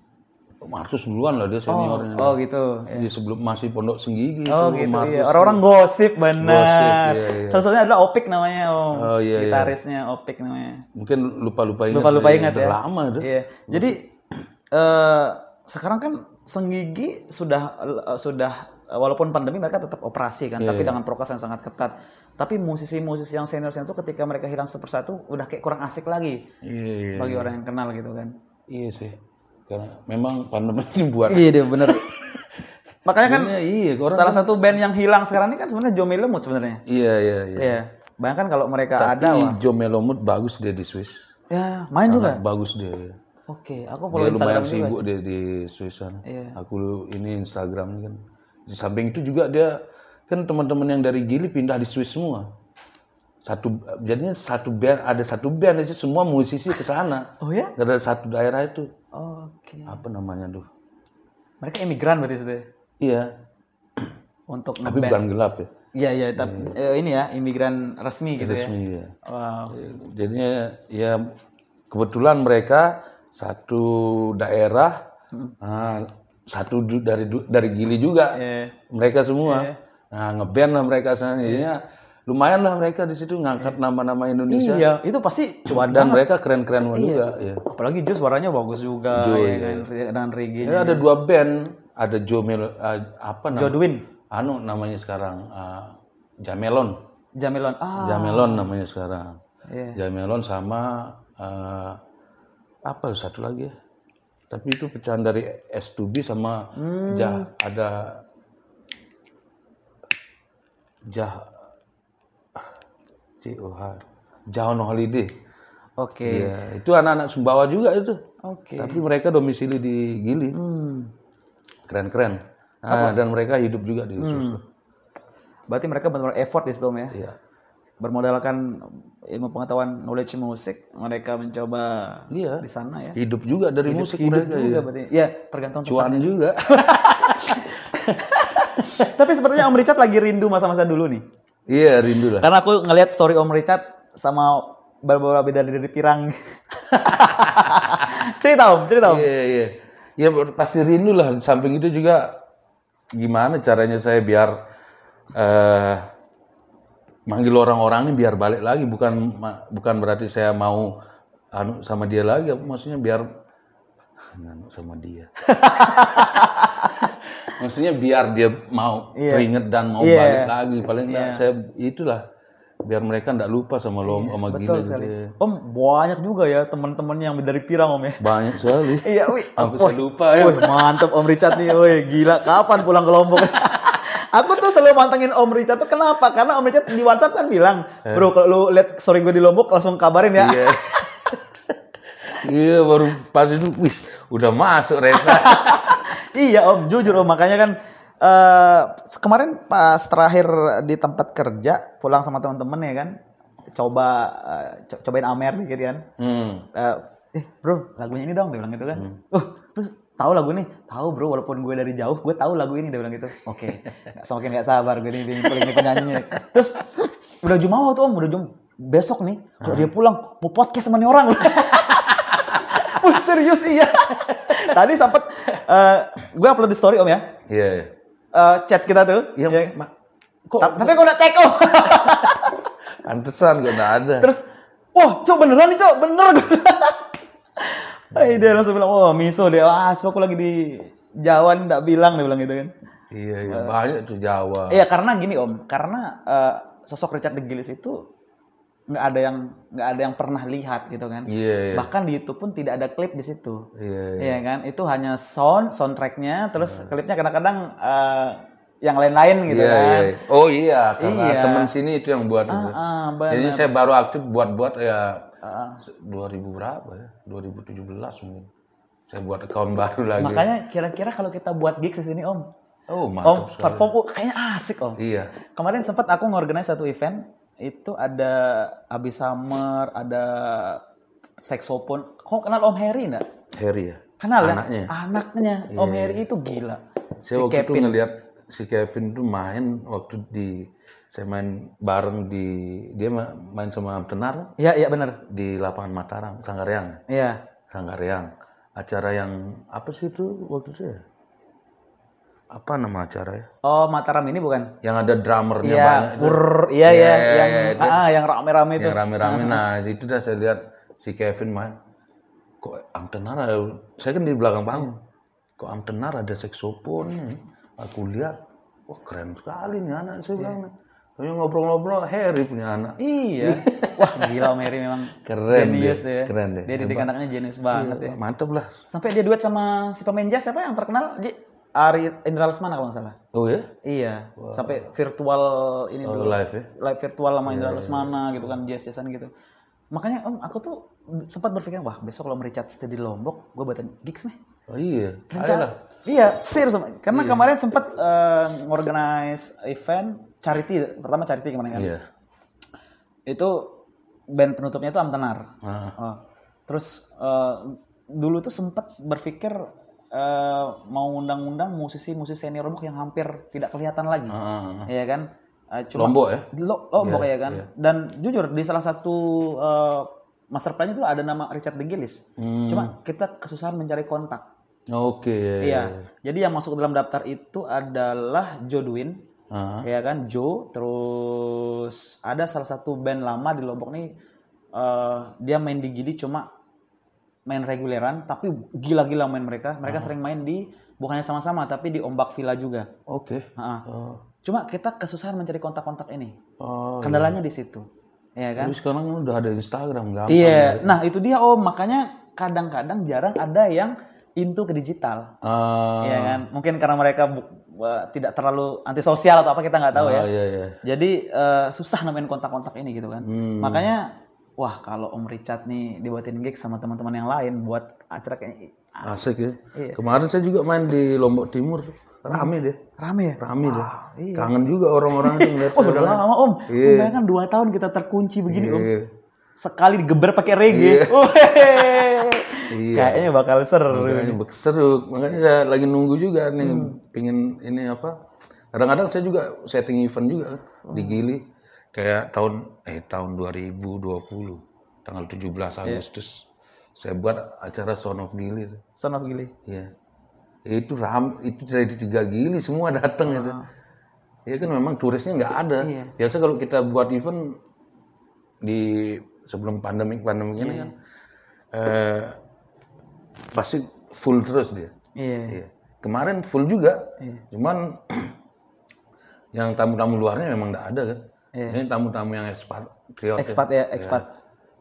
[SPEAKER 2] Martus duluan lah dia seniornya.
[SPEAKER 1] Oh gitu. Ya.
[SPEAKER 2] Jadi sebelum masih Pondok Senggigi
[SPEAKER 1] Oh
[SPEAKER 2] itu,
[SPEAKER 1] gitu iya. Orang-orang gosip benar.
[SPEAKER 2] Gosip, iya, iya.
[SPEAKER 1] Salah satunya adalah Opik namanya Om.
[SPEAKER 2] Oh, iya, iya.
[SPEAKER 1] Gitarisnya Opik namanya.
[SPEAKER 2] Mungkin lupa-lupa ingat.
[SPEAKER 1] Lupa-lupa
[SPEAKER 2] ya.
[SPEAKER 1] ingat ya.
[SPEAKER 2] lama tuh.
[SPEAKER 1] Iya. Jadi eh sekarang kan Senggigi sudah eh, sudah walaupun pandemi mereka tetap operasi kan,
[SPEAKER 2] Iya,
[SPEAKER 1] tapi
[SPEAKER 2] iya.
[SPEAKER 1] dengan prokes yang sangat ketat. Tapi musisi-musisi yang senior-senior itu ketika mereka hilang satu persatu udah kayak kurang asik lagi
[SPEAKER 2] Iya, iya.
[SPEAKER 1] bagi orang yang kenal gitu kan.
[SPEAKER 2] Iya sih. Karena memang pandemi ini buat
[SPEAKER 1] Iya deh bener. Makanya kan
[SPEAKER 2] Iya, iya, orang
[SPEAKER 1] salah satu band yang hilang sekarang ini kan sebenarnya Joe Lemut sebenarnya.
[SPEAKER 2] Iya, iya, iya.
[SPEAKER 1] Iya. Bayangkan kalau mereka
[SPEAKER 2] Tapi
[SPEAKER 1] ada wah.
[SPEAKER 2] Joe Melomut bagus dia di Swiss.
[SPEAKER 1] Ya, main juga.
[SPEAKER 2] Sangat bagus dia. ya.
[SPEAKER 1] Oke, aku follow
[SPEAKER 2] Dia
[SPEAKER 1] Instagram
[SPEAKER 2] lumayan
[SPEAKER 1] juga.
[SPEAKER 2] sibuk dia di Swiss sana.
[SPEAKER 1] Iya.
[SPEAKER 2] Aku ini Instagramnya kan. Di samping itu juga dia kan teman-teman yang dari Gili pindah di Swiss semua. Satu jadinya satu band ada satu band aja semua musisi ke sana.
[SPEAKER 1] Oh ya?
[SPEAKER 2] Gak ada satu daerah itu.
[SPEAKER 1] Oke.
[SPEAKER 2] Apa namanya tuh?
[SPEAKER 1] Mereka imigran berarti sudah
[SPEAKER 2] Iya,
[SPEAKER 1] untuk
[SPEAKER 2] tapi
[SPEAKER 1] ngeband.
[SPEAKER 2] bukan gelap ya.
[SPEAKER 1] Iya iya, tapi eh, ini ya imigran resmi gitu ya.
[SPEAKER 2] Resmi ya.
[SPEAKER 1] Wow.
[SPEAKER 2] Jadinya ya kebetulan mereka satu daerah, nah, satu dari dari Gili juga
[SPEAKER 1] Iya.
[SPEAKER 2] mereka semua. Nah ngeband lah mereka sana. Jadinya lumayan lah mereka di situ ngangkat nama-nama Indonesia
[SPEAKER 1] Iya, itu pasti cuan
[SPEAKER 2] dan mereka keren-keren juga. Ya.
[SPEAKER 1] Apalagi Joe suaranya bagus juga
[SPEAKER 2] Joe,
[SPEAKER 1] ya
[SPEAKER 2] iya.
[SPEAKER 1] kan reggae.
[SPEAKER 2] Ya, ada dua band, ada Joe Mel, ah, apa
[SPEAKER 1] Joe
[SPEAKER 2] namanya?
[SPEAKER 1] Dwin,
[SPEAKER 2] Anu namanya sekarang ah, Jamelon.
[SPEAKER 1] Jamelon. Ah,
[SPEAKER 2] Jamelon namanya sekarang.
[SPEAKER 1] iya.
[SPEAKER 2] Jamelon sama eh, apa satu lagi ya? Tapi itu pecahan dari S2B sama
[SPEAKER 1] Hmm.
[SPEAKER 2] Jah ada Jah JOH John Holiday.
[SPEAKER 1] Oke.
[SPEAKER 2] Iya, itu anak-anak Sumbawa juga itu.
[SPEAKER 1] Oke.
[SPEAKER 2] Tapi mereka domisili di Gili.
[SPEAKER 1] Hmm.
[SPEAKER 2] Keren-keren. Nah, dan mereka hidup juga di
[SPEAKER 1] Hmm. Berarti mereka benar-benar effort di situ ya.
[SPEAKER 2] Iya.
[SPEAKER 1] Bermodalkan ilmu pengetahuan knowledge musik, mereka mencoba
[SPEAKER 2] Iya.
[SPEAKER 1] di sana ya.
[SPEAKER 2] Hidup juga dari musik
[SPEAKER 1] Hidup
[SPEAKER 2] mereka.
[SPEAKER 1] juga
[SPEAKER 2] iya.
[SPEAKER 1] berarti. Ya, tergantung
[SPEAKER 2] Cuan juga.
[SPEAKER 1] Tapi sepertinya Om Richard lagi rindu masa-masa dulu nih.
[SPEAKER 2] Iya, rindu lah.
[SPEAKER 1] Karena aku ngelihat story Om Richard sama beberapa beda dari pirang. cerita Om, cerita Om.
[SPEAKER 2] Iya, iya. Ya pasti rindu lah. Samping itu juga gimana caranya saya biar eh manggil orang-orang ini biar balik lagi bukan bukan berarti saya mau anu sama dia lagi maksudnya biar anu sama dia maksudnya biar dia mau teringat dan mau
[SPEAKER 1] Iya.
[SPEAKER 2] balik lagi paling enggak saya itulah biar mereka enggak lupa sama lo sama
[SPEAKER 1] Betul
[SPEAKER 2] gila
[SPEAKER 1] sekali.
[SPEAKER 2] gitu ya.
[SPEAKER 1] Om banyak juga ya teman-teman yang dari pirang Om ya.
[SPEAKER 2] banyak sekali
[SPEAKER 1] Iya, wih. Wah,
[SPEAKER 2] saya lupa ya
[SPEAKER 1] Wih, mantep Om Richard nih, wih gila. Kapan pulang ke Lombok? Aku tuh selalu mantengin Om Richard tuh kenapa? Karena Om Richard di WhatsApp kan bilang, bro kalau lu lihat story gue di Lombok langsung kabarin ya.
[SPEAKER 2] Iya. Iya baru pas itu, wih, udah masuk Reza.
[SPEAKER 1] Iya Om, jujur Om. Makanya kan eh kemarin pas terakhir di tempat kerja pulang sama teman-teman ya kan, coba eh, co- cobain Amer dikit kan.
[SPEAKER 2] hmm.
[SPEAKER 1] Eh, eh bro lagunya ini dong dia bilang gitu kan. Oh terus tahu lagu ini? Tahu bro walaupun gue dari jauh gue tahu lagu ini dia bilang gitu. Oke Nggak- semakin gak sabar gue nih paling penyanyinya. Terus udah jumawa tuh om udah jum besok nih kalau dia pulang mau podcast sama nih orang. Wih, serius iya tadi sempet eh, gue upload di story om ya
[SPEAKER 2] Iya. iya.
[SPEAKER 1] Eh, chat kita tuh
[SPEAKER 2] Ya,
[SPEAKER 1] ya.
[SPEAKER 2] ma- kok
[SPEAKER 1] Ta- tapi gue udah tag om
[SPEAKER 2] pantesan gak ada.
[SPEAKER 1] Terus, wah, cok beneran nih cok, bener. Eh dia langsung bilang, wah miso dia, wah coba aku lagi di Jawa nggak bilang, dia bilang gitu kan.
[SPEAKER 2] Iya, iya, banyak tuh Jawa.
[SPEAKER 1] Iya karena gini om, karena eh, sosok Richard de Gillis itu nggak ada yang nggak ada yang pernah lihat gitu kan.
[SPEAKER 2] Iya, iya.
[SPEAKER 1] Bahkan di YouTube pun tidak ada klip di situ.
[SPEAKER 2] Iya, iya.
[SPEAKER 1] Iya kan, itu hanya sound, soundtracknya, terus klipnya kadang-kadang eh, yang lain-lain gitu
[SPEAKER 2] Iya,
[SPEAKER 1] kan.
[SPEAKER 2] iya. Oh iya, karena
[SPEAKER 1] Iya.
[SPEAKER 2] teman sini itu yang buat itu.
[SPEAKER 1] Ah, benar.
[SPEAKER 2] Jadi saya baru aktif buat-buat ya
[SPEAKER 1] Ah.
[SPEAKER 2] 2000 berapa ya? 2017 mungkin. Saya buat account baru lagi.
[SPEAKER 1] Makanya kira-kira kalau kita buat gigs di sini om,
[SPEAKER 2] oh,
[SPEAKER 1] om
[SPEAKER 2] mantap sekali.
[SPEAKER 1] perform, oh, kayaknya asik om.
[SPEAKER 2] Iya.
[SPEAKER 1] Kemarin sempat aku ngorganize satu event itu ada Abi Summer, ada saxophone. Kau kenal Om Harry enggak?
[SPEAKER 2] Harry ya.
[SPEAKER 1] Kenal ya?
[SPEAKER 2] Anaknya.
[SPEAKER 1] Anaknya Om Harry itu gila.
[SPEAKER 2] Saya
[SPEAKER 1] si
[SPEAKER 2] waktu itu
[SPEAKER 1] Kevin.
[SPEAKER 2] ngeliat si Kevin tuh main waktu di saya main bareng di dia ma- main sama Tenar
[SPEAKER 1] Iya, iya benar.
[SPEAKER 2] di lapangan Mataram, Sanggareang.
[SPEAKER 1] Iya.
[SPEAKER 2] Sanggareang. Acara yang apa sih itu waktu itu ya? Apa nama acara ya?
[SPEAKER 1] Oh, Mataram ini bukan?
[SPEAKER 2] Yang ada drummernya
[SPEAKER 1] Iya,
[SPEAKER 2] banyak itu.
[SPEAKER 1] pur, iya
[SPEAKER 2] Iya,
[SPEAKER 1] iya,
[SPEAKER 2] iya,
[SPEAKER 1] yang
[SPEAKER 2] iya, itu.
[SPEAKER 1] ah, yang rame-rame itu.
[SPEAKER 2] Yang rame-rame. Nah, itu dah saya lihat si Kevin main. Kok Am Tenar ada- saya kan di belakang panggung. Kok Am Tenar ada saksofon? Aku lihat wah keren sekali nih anak saya bilang. Saya ngobrol-ngobrol Harry punya anak.
[SPEAKER 1] Iya. Wah gila Om Heri memang
[SPEAKER 2] Keren
[SPEAKER 1] jenius
[SPEAKER 2] deh,
[SPEAKER 1] ya.
[SPEAKER 2] keren deh.
[SPEAKER 1] Dia didik anaknya jenius banget ya.
[SPEAKER 2] Mantap lah.
[SPEAKER 1] Sampai dia duet sama si pemain jazz siapa yang terkenal? Ari Indra Lesmana kalau nggak salah.
[SPEAKER 2] Oh ya?
[SPEAKER 1] Iya. Sampai virtual ini
[SPEAKER 2] Oh,
[SPEAKER 1] dulu.
[SPEAKER 2] live ya?
[SPEAKER 1] Live virtual sama Indra
[SPEAKER 2] Iya,
[SPEAKER 1] Lesmana gitu kan jazz-jazzan gitu. Makanya Om aku tuh sempat berpikir wah besok kalau Richard stay di Lombok, gue buatin gigs nih.
[SPEAKER 2] Oh iya.
[SPEAKER 1] Rencana-. Iya, serius sama. Karena kemarin sempat eh, ngorganize event charity, pertama charity kemarin kan.
[SPEAKER 2] Iya.
[SPEAKER 1] Itu band penutupnya itu Amtenar.
[SPEAKER 2] Ah,
[SPEAKER 1] Oh. Terus eh, dulu tuh sempat berpikir eh, mau undang-undang musisi-musisi senior Lombok yang hampir tidak kelihatan lagi.
[SPEAKER 2] ah.
[SPEAKER 1] Iya kan? Eh, cuma
[SPEAKER 2] Lombok ya?
[SPEAKER 1] Lo- Lombok
[SPEAKER 2] Iya,
[SPEAKER 1] ya kan.
[SPEAKER 2] iya.
[SPEAKER 1] Dan jujur di salah satu eh, master plan itu ada nama Richard De Gillis.
[SPEAKER 2] Hmm.
[SPEAKER 1] Cuma kita kesusahan mencari kontak.
[SPEAKER 2] Oke. iya, iya.
[SPEAKER 1] Jadi yang masuk dalam daftar itu adalah Joe Dwin,
[SPEAKER 2] Ah,
[SPEAKER 1] ya kan Joe. Terus ada salah satu band lama di Lombok nih, eh, dia main di Gidi cuma main reguleran, tapi gila-gila main mereka. Mereka sering main di bukannya sama-sama, tapi di Ombak Villa juga.
[SPEAKER 2] Oke.
[SPEAKER 1] Ha-ha.
[SPEAKER 2] Oh.
[SPEAKER 1] Cuma kita kesusahan mencari kontak-kontak ini.
[SPEAKER 2] Oh.
[SPEAKER 1] Kendalanya di situ, ya kan?
[SPEAKER 2] Tapi sekarang udah ada Instagram gampang.
[SPEAKER 1] Iya. Nah itu dia om, makanya kadang-kadang jarang ada yang into ke digital.
[SPEAKER 2] Ah.
[SPEAKER 1] Iya kan? Mungkin karena mereka uh, tidak terlalu antisosial atau apa kita nggak tahu ya.
[SPEAKER 2] Oh, iya iya.
[SPEAKER 1] Jadi eh, susah nemuin kontak-kontak ini gitu kan.
[SPEAKER 2] Hmm.
[SPEAKER 1] Makanya wah kalau Om Richard nih dibuatin gig sama teman-teman yang lain buat acara kayak
[SPEAKER 2] Asik ya.
[SPEAKER 1] Iya.
[SPEAKER 2] Kemarin saya juga main di Lombok Timur. Rame deh.
[SPEAKER 1] rame ya.
[SPEAKER 2] Rame deh.
[SPEAKER 1] iya.
[SPEAKER 2] Kangen juga orang-orang itu ngeliat
[SPEAKER 1] Oh udah lama Om.
[SPEAKER 2] Iya.
[SPEAKER 1] Om kan dua tahun kita terkunci begini Om.
[SPEAKER 2] Iya.
[SPEAKER 1] Sekali digeber pakai reggae. Weh.
[SPEAKER 2] Iya.
[SPEAKER 1] Kayaknya bakal seru.
[SPEAKER 2] Makanya bek- seru. Makanya saya lagi nunggu juga nih.
[SPEAKER 1] Hmm.
[SPEAKER 2] Pingin ini apa. Kadang-kadang saya juga setting event juga kan, di
[SPEAKER 1] Oh.
[SPEAKER 2] Gili. Kayak tahun eh tahun 2020 tanggal 17
[SPEAKER 1] Iya.
[SPEAKER 2] Agustus. Saya buat acara Son of Gili.
[SPEAKER 1] Son of Gili.
[SPEAKER 2] Iya. Itu ram itu dari tiga Gili semua datang itu. Ya kan memang turisnya nggak ada.
[SPEAKER 1] Iya.
[SPEAKER 2] Biasa kalau kita buat event di sebelum pandemi pandemi ini kan eh, pasti full terus dia.
[SPEAKER 1] Iya.
[SPEAKER 2] Iya. Kemarin full juga.
[SPEAKER 1] Iya.
[SPEAKER 2] Cuman yang tamu-tamu luarnya memang nggak ada kan.
[SPEAKER 1] Iya.
[SPEAKER 2] Ini tamu-tamu yang ekspatriot.
[SPEAKER 1] Expat ya, expat.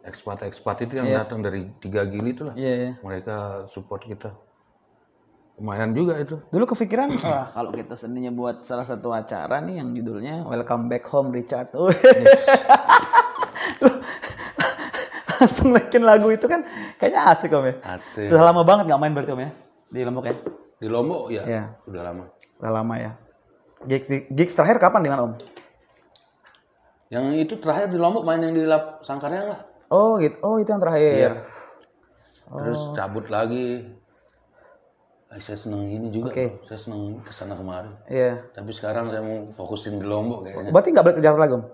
[SPEAKER 2] Ekspat-ekspat itu yang datang dari tiga gili itu lah.
[SPEAKER 1] Iya, iya.
[SPEAKER 2] Mereka support kita. Lumayan juga itu.
[SPEAKER 1] Dulu kepikiran, wah kalau kita seninya buat salah satu acara nih yang judulnya Welcome Back Home Richard. Oh. Lu Langsung naikin lagu itu kan kayaknya asik om ya.
[SPEAKER 2] Asik.
[SPEAKER 1] Sudah lama banget nggak main berarti om ya di Lombok ya.
[SPEAKER 2] Di Lombok ya,
[SPEAKER 1] Iya.
[SPEAKER 2] udah lama.
[SPEAKER 1] Udah lama ya. Gigs, gigs terakhir kapan di mana om?
[SPEAKER 2] Yang itu terakhir di Lombok main yang di Lap Sangkaryang lah.
[SPEAKER 1] Oh gitu. Oh itu yang terakhir.
[SPEAKER 2] Terus cabut lagi. Saya seneng ini juga.
[SPEAKER 1] Oke.
[SPEAKER 2] Saya seneng ke sana kemari.
[SPEAKER 1] Iya.
[SPEAKER 2] Tapi sekarang saya mau fokusin di Lombok kayaknya.
[SPEAKER 1] Berarti nggak balik ke Jakarta lagi om?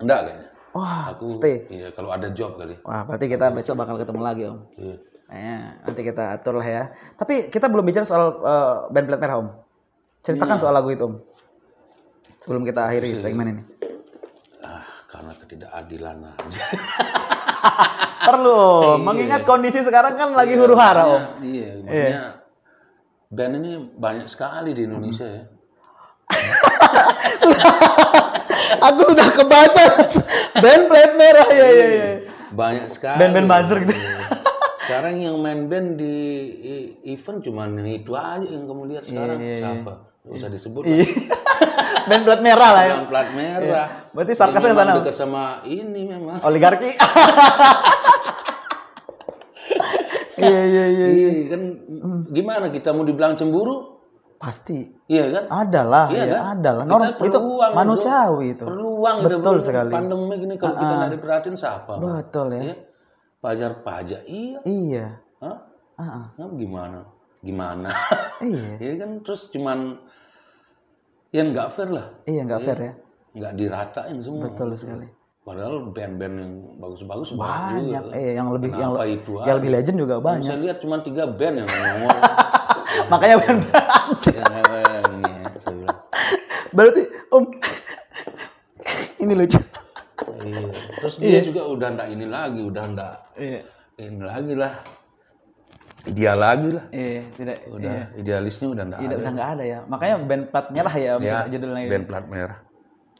[SPEAKER 2] Enggak kayaknya.
[SPEAKER 1] Wah,
[SPEAKER 2] Aku
[SPEAKER 1] stay.
[SPEAKER 2] Iya, kalau ada job kali.
[SPEAKER 1] Wah, berarti kita besok bakal ketemu lagi om.
[SPEAKER 2] Iya.
[SPEAKER 1] Kayaknya nanti kita atur lah ya. Tapi kita belum bicara soal eh, band Plat Merah om. Ceritakan soal lagu itu om. Sebelum kita akhiri segmen ini.
[SPEAKER 2] Karena ketidakadilan aja.
[SPEAKER 1] Perlu om. Mengingat kondisi sekarang kan lagi huru hara om.
[SPEAKER 2] Iya, maksudnya band ini banyak sekali di Indonesia ya.
[SPEAKER 1] Aku udah kebaca band Plat Merah ya ya ya.
[SPEAKER 2] Banyak sekali.
[SPEAKER 1] Band-band buzzer gitu.
[SPEAKER 2] Iya. Sekarang yang main band di event cuman yang itu aja yang kamu lihat sekarang.
[SPEAKER 1] Iya,
[SPEAKER 2] Siapa? Nggak usah disebut lah.
[SPEAKER 1] band Plat Merah lah ya.
[SPEAKER 2] Yang plat merah.
[SPEAKER 1] Berarti sarkasnya ke sana.
[SPEAKER 2] dekat sama ini memang.
[SPEAKER 1] Oligarki. Iya iya iya.
[SPEAKER 2] Iya kan gimana kita mau dibilang cemburu?
[SPEAKER 1] Pasti.
[SPEAKER 2] Iya kan?
[SPEAKER 1] Ada lah,
[SPEAKER 2] Iya
[SPEAKER 1] ya,
[SPEAKER 2] kan?
[SPEAKER 1] ada lah.
[SPEAKER 2] Kita
[SPEAKER 1] Norm, itu manusiawi itu.
[SPEAKER 2] Perlu uang kita
[SPEAKER 1] Betul sekali.
[SPEAKER 2] Pandemi gini kalau kita nggak diperhatiin siapa?
[SPEAKER 1] Betul ya.
[SPEAKER 2] Iya. Pajar pajak iya.
[SPEAKER 1] Iya.
[SPEAKER 2] Hah?
[SPEAKER 1] Ah, ah.
[SPEAKER 2] Nah, gimana? Gimana?
[SPEAKER 1] Iya.
[SPEAKER 2] Iya kan terus cuman yang nggak fair lah,
[SPEAKER 1] Iya nggak fair ya.
[SPEAKER 2] nggak diratain semua.
[SPEAKER 1] Betul sekali.
[SPEAKER 2] Padahal band-band yang bagus-bagus
[SPEAKER 1] Banyak. Eh yang lebih yang,
[SPEAKER 2] Kenapa itu
[SPEAKER 1] yang lebih legend juga banyak.
[SPEAKER 2] Saya lihat cuma tiga band yang ngomong.
[SPEAKER 1] Makanya band
[SPEAKER 2] Ya, ya, bilang.
[SPEAKER 1] Berarti Om ini lucu.
[SPEAKER 2] Iya. Terus dia juga udah ndak ini lagi, udah ndak
[SPEAKER 1] Iya.
[SPEAKER 2] ini lagi lah. Ideal lagi lah.
[SPEAKER 1] Iya, tidak.
[SPEAKER 2] Udah
[SPEAKER 1] iya.
[SPEAKER 2] idealisnya udah enggak
[SPEAKER 1] Iya,
[SPEAKER 2] ada.
[SPEAKER 1] udah nggak ada ya. Makanya band plat merah ya Om
[SPEAKER 2] Ya,
[SPEAKER 1] judulnya. itu.
[SPEAKER 2] band plat merah.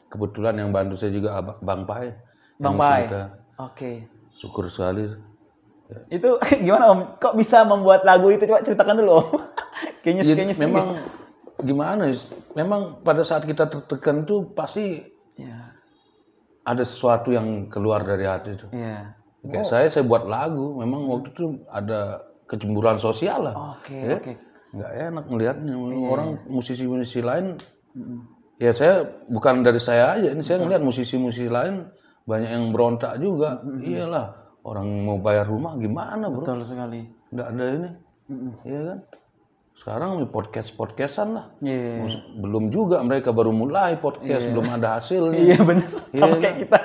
[SPEAKER 2] Kebetulan yang bantu saya juga Bang Pai.
[SPEAKER 1] Bang Pai. Oke.
[SPEAKER 2] syukur sekali.
[SPEAKER 1] Itu gimana Om? Kok bisa membuat lagu itu? Coba ceritakan dulu Om. kayaknya
[SPEAKER 2] Ya,
[SPEAKER 1] kayaknya
[SPEAKER 2] memang gimana? ya, Memang pada saat kita tertekan tuh pasti
[SPEAKER 1] Iya.
[SPEAKER 2] ada sesuatu yang keluar dari hati itu.
[SPEAKER 1] Iya.
[SPEAKER 2] Kayak saya saya buat lagu, memang waktu itu ada kecemburuan sosial lah.
[SPEAKER 1] Oke,
[SPEAKER 2] Ya.
[SPEAKER 1] oke.
[SPEAKER 2] nggak enak ngelihatnya
[SPEAKER 1] Iya.
[SPEAKER 2] orang musisi-musisi lain ya saya bukan dari saya aja ini saya ngelihat musisi-musisi lain banyak yang berontak juga iyalah orang mau bayar rumah gimana bro
[SPEAKER 1] Betul sekali.
[SPEAKER 2] nggak ada ini iya kan sekarang podcast podcastan lah. Mus- belum juga mereka baru mulai podcast belum ada hasilnya
[SPEAKER 1] Iya benar. Sama
[SPEAKER 2] Iya,
[SPEAKER 1] kayak kita.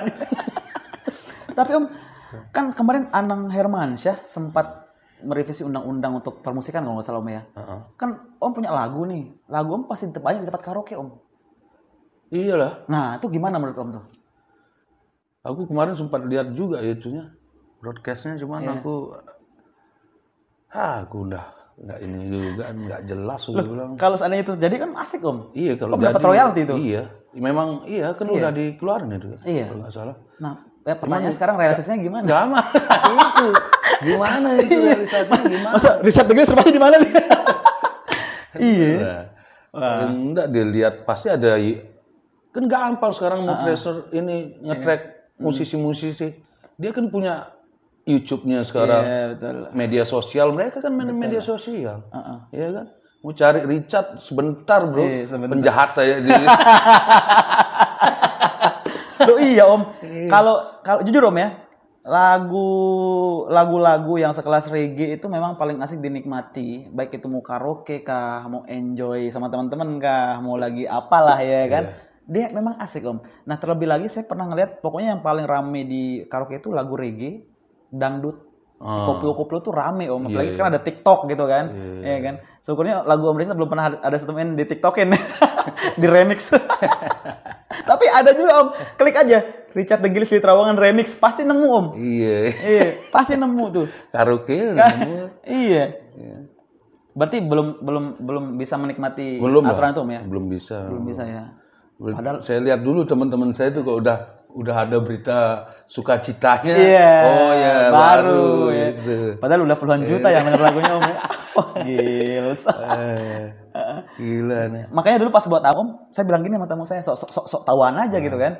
[SPEAKER 1] Tapi Om, kan kemarin Anang Hermansyah sempat merevisi undang-undang untuk permusikan kalau nggak salah Om ya.
[SPEAKER 2] Heeh.
[SPEAKER 1] Kan Om punya lagu nih. Lagu Om pasti banyak di tempat karaoke Om.
[SPEAKER 2] iyalah
[SPEAKER 1] Nah, itu gimana menurut Om tuh?
[SPEAKER 2] aku kemarin sempat lihat juga itunya broadcastnya cuman aku ah aku udah nggak ini juga nggak jelas aku bilang
[SPEAKER 1] Kalau seandainya itu jadi kan asik Om.
[SPEAKER 2] Iya kalau
[SPEAKER 1] Om dapat
[SPEAKER 2] jadi-
[SPEAKER 1] royalti itu?
[SPEAKER 2] Iya, memang iya kan udah dikeluarin itu.
[SPEAKER 1] Iya.
[SPEAKER 2] Kalau nggak salah.
[SPEAKER 1] Nah, eh, pertanyaan sekarang realisasinya gimana?
[SPEAKER 2] Gak mah itu. Gimana itu realisasinya gimana?
[SPEAKER 1] Masa riset degil serbatnya di mana nih? iya.
[SPEAKER 2] Nah, enggak dilihat pasti ada kan gampang sekarang mau tracer ini ngetrack musisi-musisi. Dia kan punya YouTube-nya sekarang.
[SPEAKER 1] Iya, betul.
[SPEAKER 2] Media sosial mereka kan main media sosial.
[SPEAKER 1] Heeh.
[SPEAKER 2] Iya kan? Mau cari Richard sebentar, Bro.
[SPEAKER 1] Iya, sebentar.
[SPEAKER 2] Penjahat aja.
[SPEAKER 1] Loh iya Om. Kalau kalau jujur Om ya, lagu lagu-lagu yang sekelas reggae itu memang paling asik dinikmati. Baik itu mau karaoke kah, mau enjoy sama teman-teman kah, mau lagi apalah ya kan. Dia memang asik Om. Nah terlebih lagi saya pernah ngeliat pokoknya yang paling rame di karaoke itu lagu reggae, dangdut,
[SPEAKER 2] Oh.
[SPEAKER 1] koplo-koplo tuh rame Om. Apalagi sekarang ada TikTok gitu kan. Iya kan. Syukurnya lagu Om Rizal belum pernah ada satu main di TikTokin. di remix. Tapi ada juga Om, klik aja Richard The Gills di Trawangan remix pasti nemu Om.
[SPEAKER 2] Iya.
[SPEAKER 1] Iya, pasti nemu tuh.
[SPEAKER 2] Karaoke nemu.
[SPEAKER 1] Iya. Berarti belum belum belum bisa menikmati
[SPEAKER 2] Belum
[SPEAKER 1] aturan itu Om ya?
[SPEAKER 2] Belum bisa.
[SPEAKER 1] Belum bisa ya.
[SPEAKER 2] Padahal saya lihat dulu teman-teman saya itu kok udah udah ada berita sukacitanya.
[SPEAKER 1] Iya.
[SPEAKER 2] Oh ya baru,
[SPEAKER 1] ya.
[SPEAKER 2] gitu.
[SPEAKER 1] Padahal udah puluhan juta yang denger lagunya Om ya. Oh, gils.
[SPEAKER 2] Eh, gila nih.
[SPEAKER 1] Makanya dulu pas buat Om, saya bilang gini sama tamu saya, sok sok sok, sok tahuan aja gitu kan.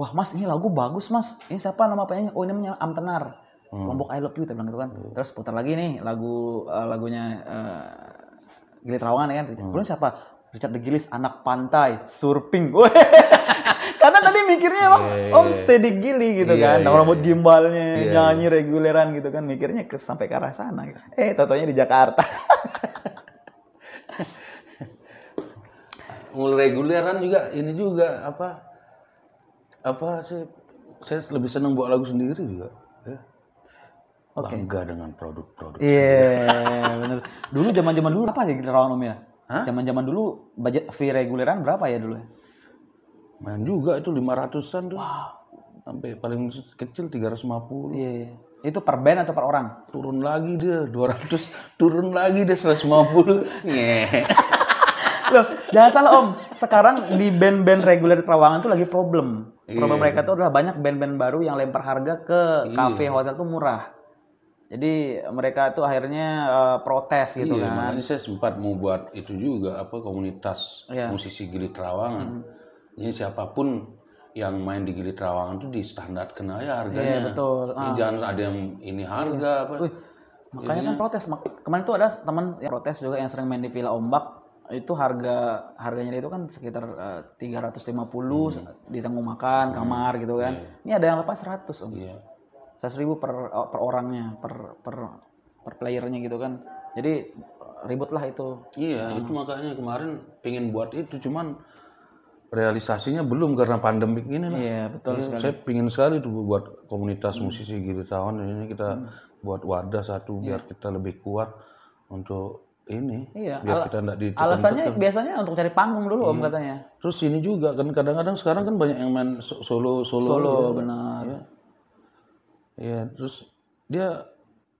[SPEAKER 1] Wah mas ini lagu bagus mas. Ini siapa nama penyanyi? Oh ini namanya Am Tenar. Lombok I Love You, bilang gitu kan. Terus putar lagi nih lagu eh, lagunya uh, Gili Trawangan ya kan. Kemudian siapa? Richard De Gillis, anak pantai, surfing. Karena tadi mikirnya emang
[SPEAKER 2] Iya,
[SPEAKER 1] Om steady gili gitu
[SPEAKER 2] Iya,
[SPEAKER 1] kan.
[SPEAKER 2] iya,
[SPEAKER 1] rambut gimbalnya,
[SPEAKER 2] Iya,
[SPEAKER 1] nyanyi reguleran gitu kan. Mikirnya ke sampai ke arah sana. Eh, totonya di Jakarta.
[SPEAKER 2] Mulai reguleran juga ini juga apa apa sih saya lebih senang buat lagu sendiri juga. Ya. Bangga dengan produk-produk.
[SPEAKER 1] Iya, bener. Dulu zaman-zaman dulu apa ya Gili Trawangan Om ya? Zaman-zaman dulu budget fee reguleran berapa ya dulu ya?
[SPEAKER 2] Main juga itu 500-an tuh. Sampai paling kecil 350.
[SPEAKER 1] Iya, iya. Itu per band atau per orang?
[SPEAKER 2] Turun lagi dia 200, turun lagi dia 150. Nge.
[SPEAKER 1] Loh, jangan salah Om. Sekarang di band-band reguler di Trawangan tuh lagi problem. Problem mereka tuh adalah banyak band-band baru yang lempar harga ke kafe hotel tuh murah. Jadi mereka tuh akhirnya eh, protes gitu
[SPEAKER 2] iya,
[SPEAKER 1] kan.
[SPEAKER 2] makanya saya sempat mau buat itu juga apa komunitas
[SPEAKER 1] Iya.
[SPEAKER 2] musisi Gili Trawangan. Jadi siapa pun yang main di Gili Trawangan tuh di standar kena ya harganya.
[SPEAKER 1] Iya, betul.
[SPEAKER 2] Ini jangan ada yang ini harga apa.
[SPEAKER 1] Wih, makanya kan protes. Kemarin tuh ada teman yang protes juga yang sering main di Villa Ombak. Itu harga harganya itu kan sekitar eh, 350 ditanggung makan, kamar gitu kan. Ini ada yang lepas 100 Om.
[SPEAKER 2] Iya.
[SPEAKER 1] 100 ribu per, per orangnya, per, per, per playernya gitu kan. Jadi ribut lah itu.
[SPEAKER 2] Iya, itu makanya kemarin pengen buat itu cuman realisasinya belum karena pandemik ini lah.
[SPEAKER 1] Iya, betul
[SPEAKER 2] Iya,
[SPEAKER 1] sekali.
[SPEAKER 2] Saya pingin sekali tuh buat komunitas musisi Gili Trawangan ini kita
[SPEAKER 1] Hmm.
[SPEAKER 2] buat wadah satu biar kita lebih kuat untuk ini.
[SPEAKER 1] Iya,
[SPEAKER 2] Biar
[SPEAKER 1] ala-
[SPEAKER 2] kita enggak
[SPEAKER 1] Alasannya biasanya untuk cari panggung dulu Om katanya.
[SPEAKER 2] Terus ini juga kan kadang-kadang sekarang kan banyak yang main so- solo solo.
[SPEAKER 1] Solo
[SPEAKER 2] ya.
[SPEAKER 1] benar.
[SPEAKER 2] Iya. Iya, terus dia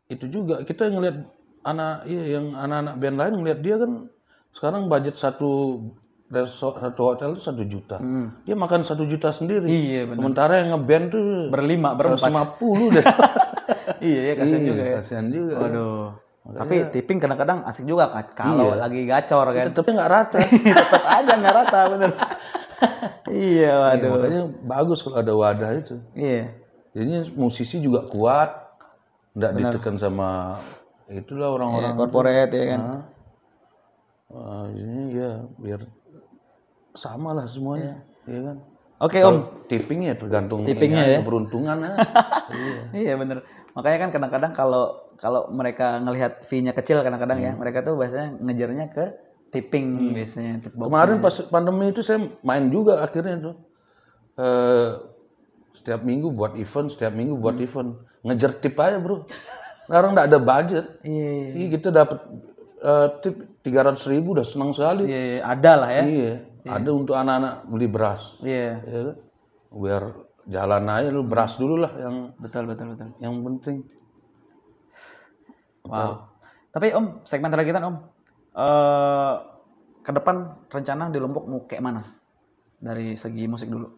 [SPEAKER 2] itu juga kita ngelihat anak iya yang anak-anak band lain ngeliat dia kan sekarang budget satu resort satu hotel itu satu juta. Dia makan satu juta sendiri.
[SPEAKER 1] Hmm. Iya, benar.
[SPEAKER 2] Sementara yang ngeband tuh
[SPEAKER 1] Berlima, berempat.
[SPEAKER 2] 150 deh.
[SPEAKER 1] iya, ya kasihan
[SPEAKER 2] Iya,
[SPEAKER 1] juga ya.
[SPEAKER 2] Kasihan juga.
[SPEAKER 1] Waduh. Tapi tipping kadang-kadang asik juga kan kalau lagi gacor kan.
[SPEAKER 2] Tapi nggak rata.
[SPEAKER 1] Tetap aja nggak rata bener. iya, waduh.
[SPEAKER 2] Makanya bagus kalau ada wadah itu.
[SPEAKER 1] Iya.
[SPEAKER 2] Jadinya musisi juga kuat, nggak ditekan sama itulah
[SPEAKER 1] Iya,
[SPEAKER 2] orang-orang.
[SPEAKER 1] corporate ya kan.
[SPEAKER 2] Ini ya biar sama lah semuanya, ya kan.
[SPEAKER 1] Oke, Om.
[SPEAKER 2] Tipping ya tergantung
[SPEAKER 1] Tippingnya
[SPEAKER 2] ini,
[SPEAKER 1] ya.
[SPEAKER 2] keberuntungan ya. iya.
[SPEAKER 1] Iya bener. Makanya kan kadang-kadang kalau kalau mereka ngelihat fee-nya kecil kadang-kadang ya, mereka tuh biasanya ngejarnya ke tipping biasanya tip box.
[SPEAKER 2] Kemarin pas pandemi itu saya main juga akhirnya tuh. Eh, setiap minggu buat event, setiap minggu buat event. Ngejar tip aja bro. Sekarang nggak ada budget.
[SPEAKER 1] Iya, iya,
[SPEAKER 2] Iya kita dapat eh, tip 300 ribu udah senang sekali.
[SPEAKER 1] iya, iya. ada lah ya.
[SPEAKER 2] Iya, ada untuk anak-anak beli beras.
[SPEAKER 1] Iya,
[SPEAKER 2] Ya kan? Biar jalan aja lu beras dulu lah yang
[SPEAKER 1] betul betul betul.
[SPEAKER 2] yang penting.
[SPEAKER 1] Wow. Tapi Om, segmen terakhir kita Om, eh ke depan rencana di Lombok mau kayak mana? Dari segi musik dulu.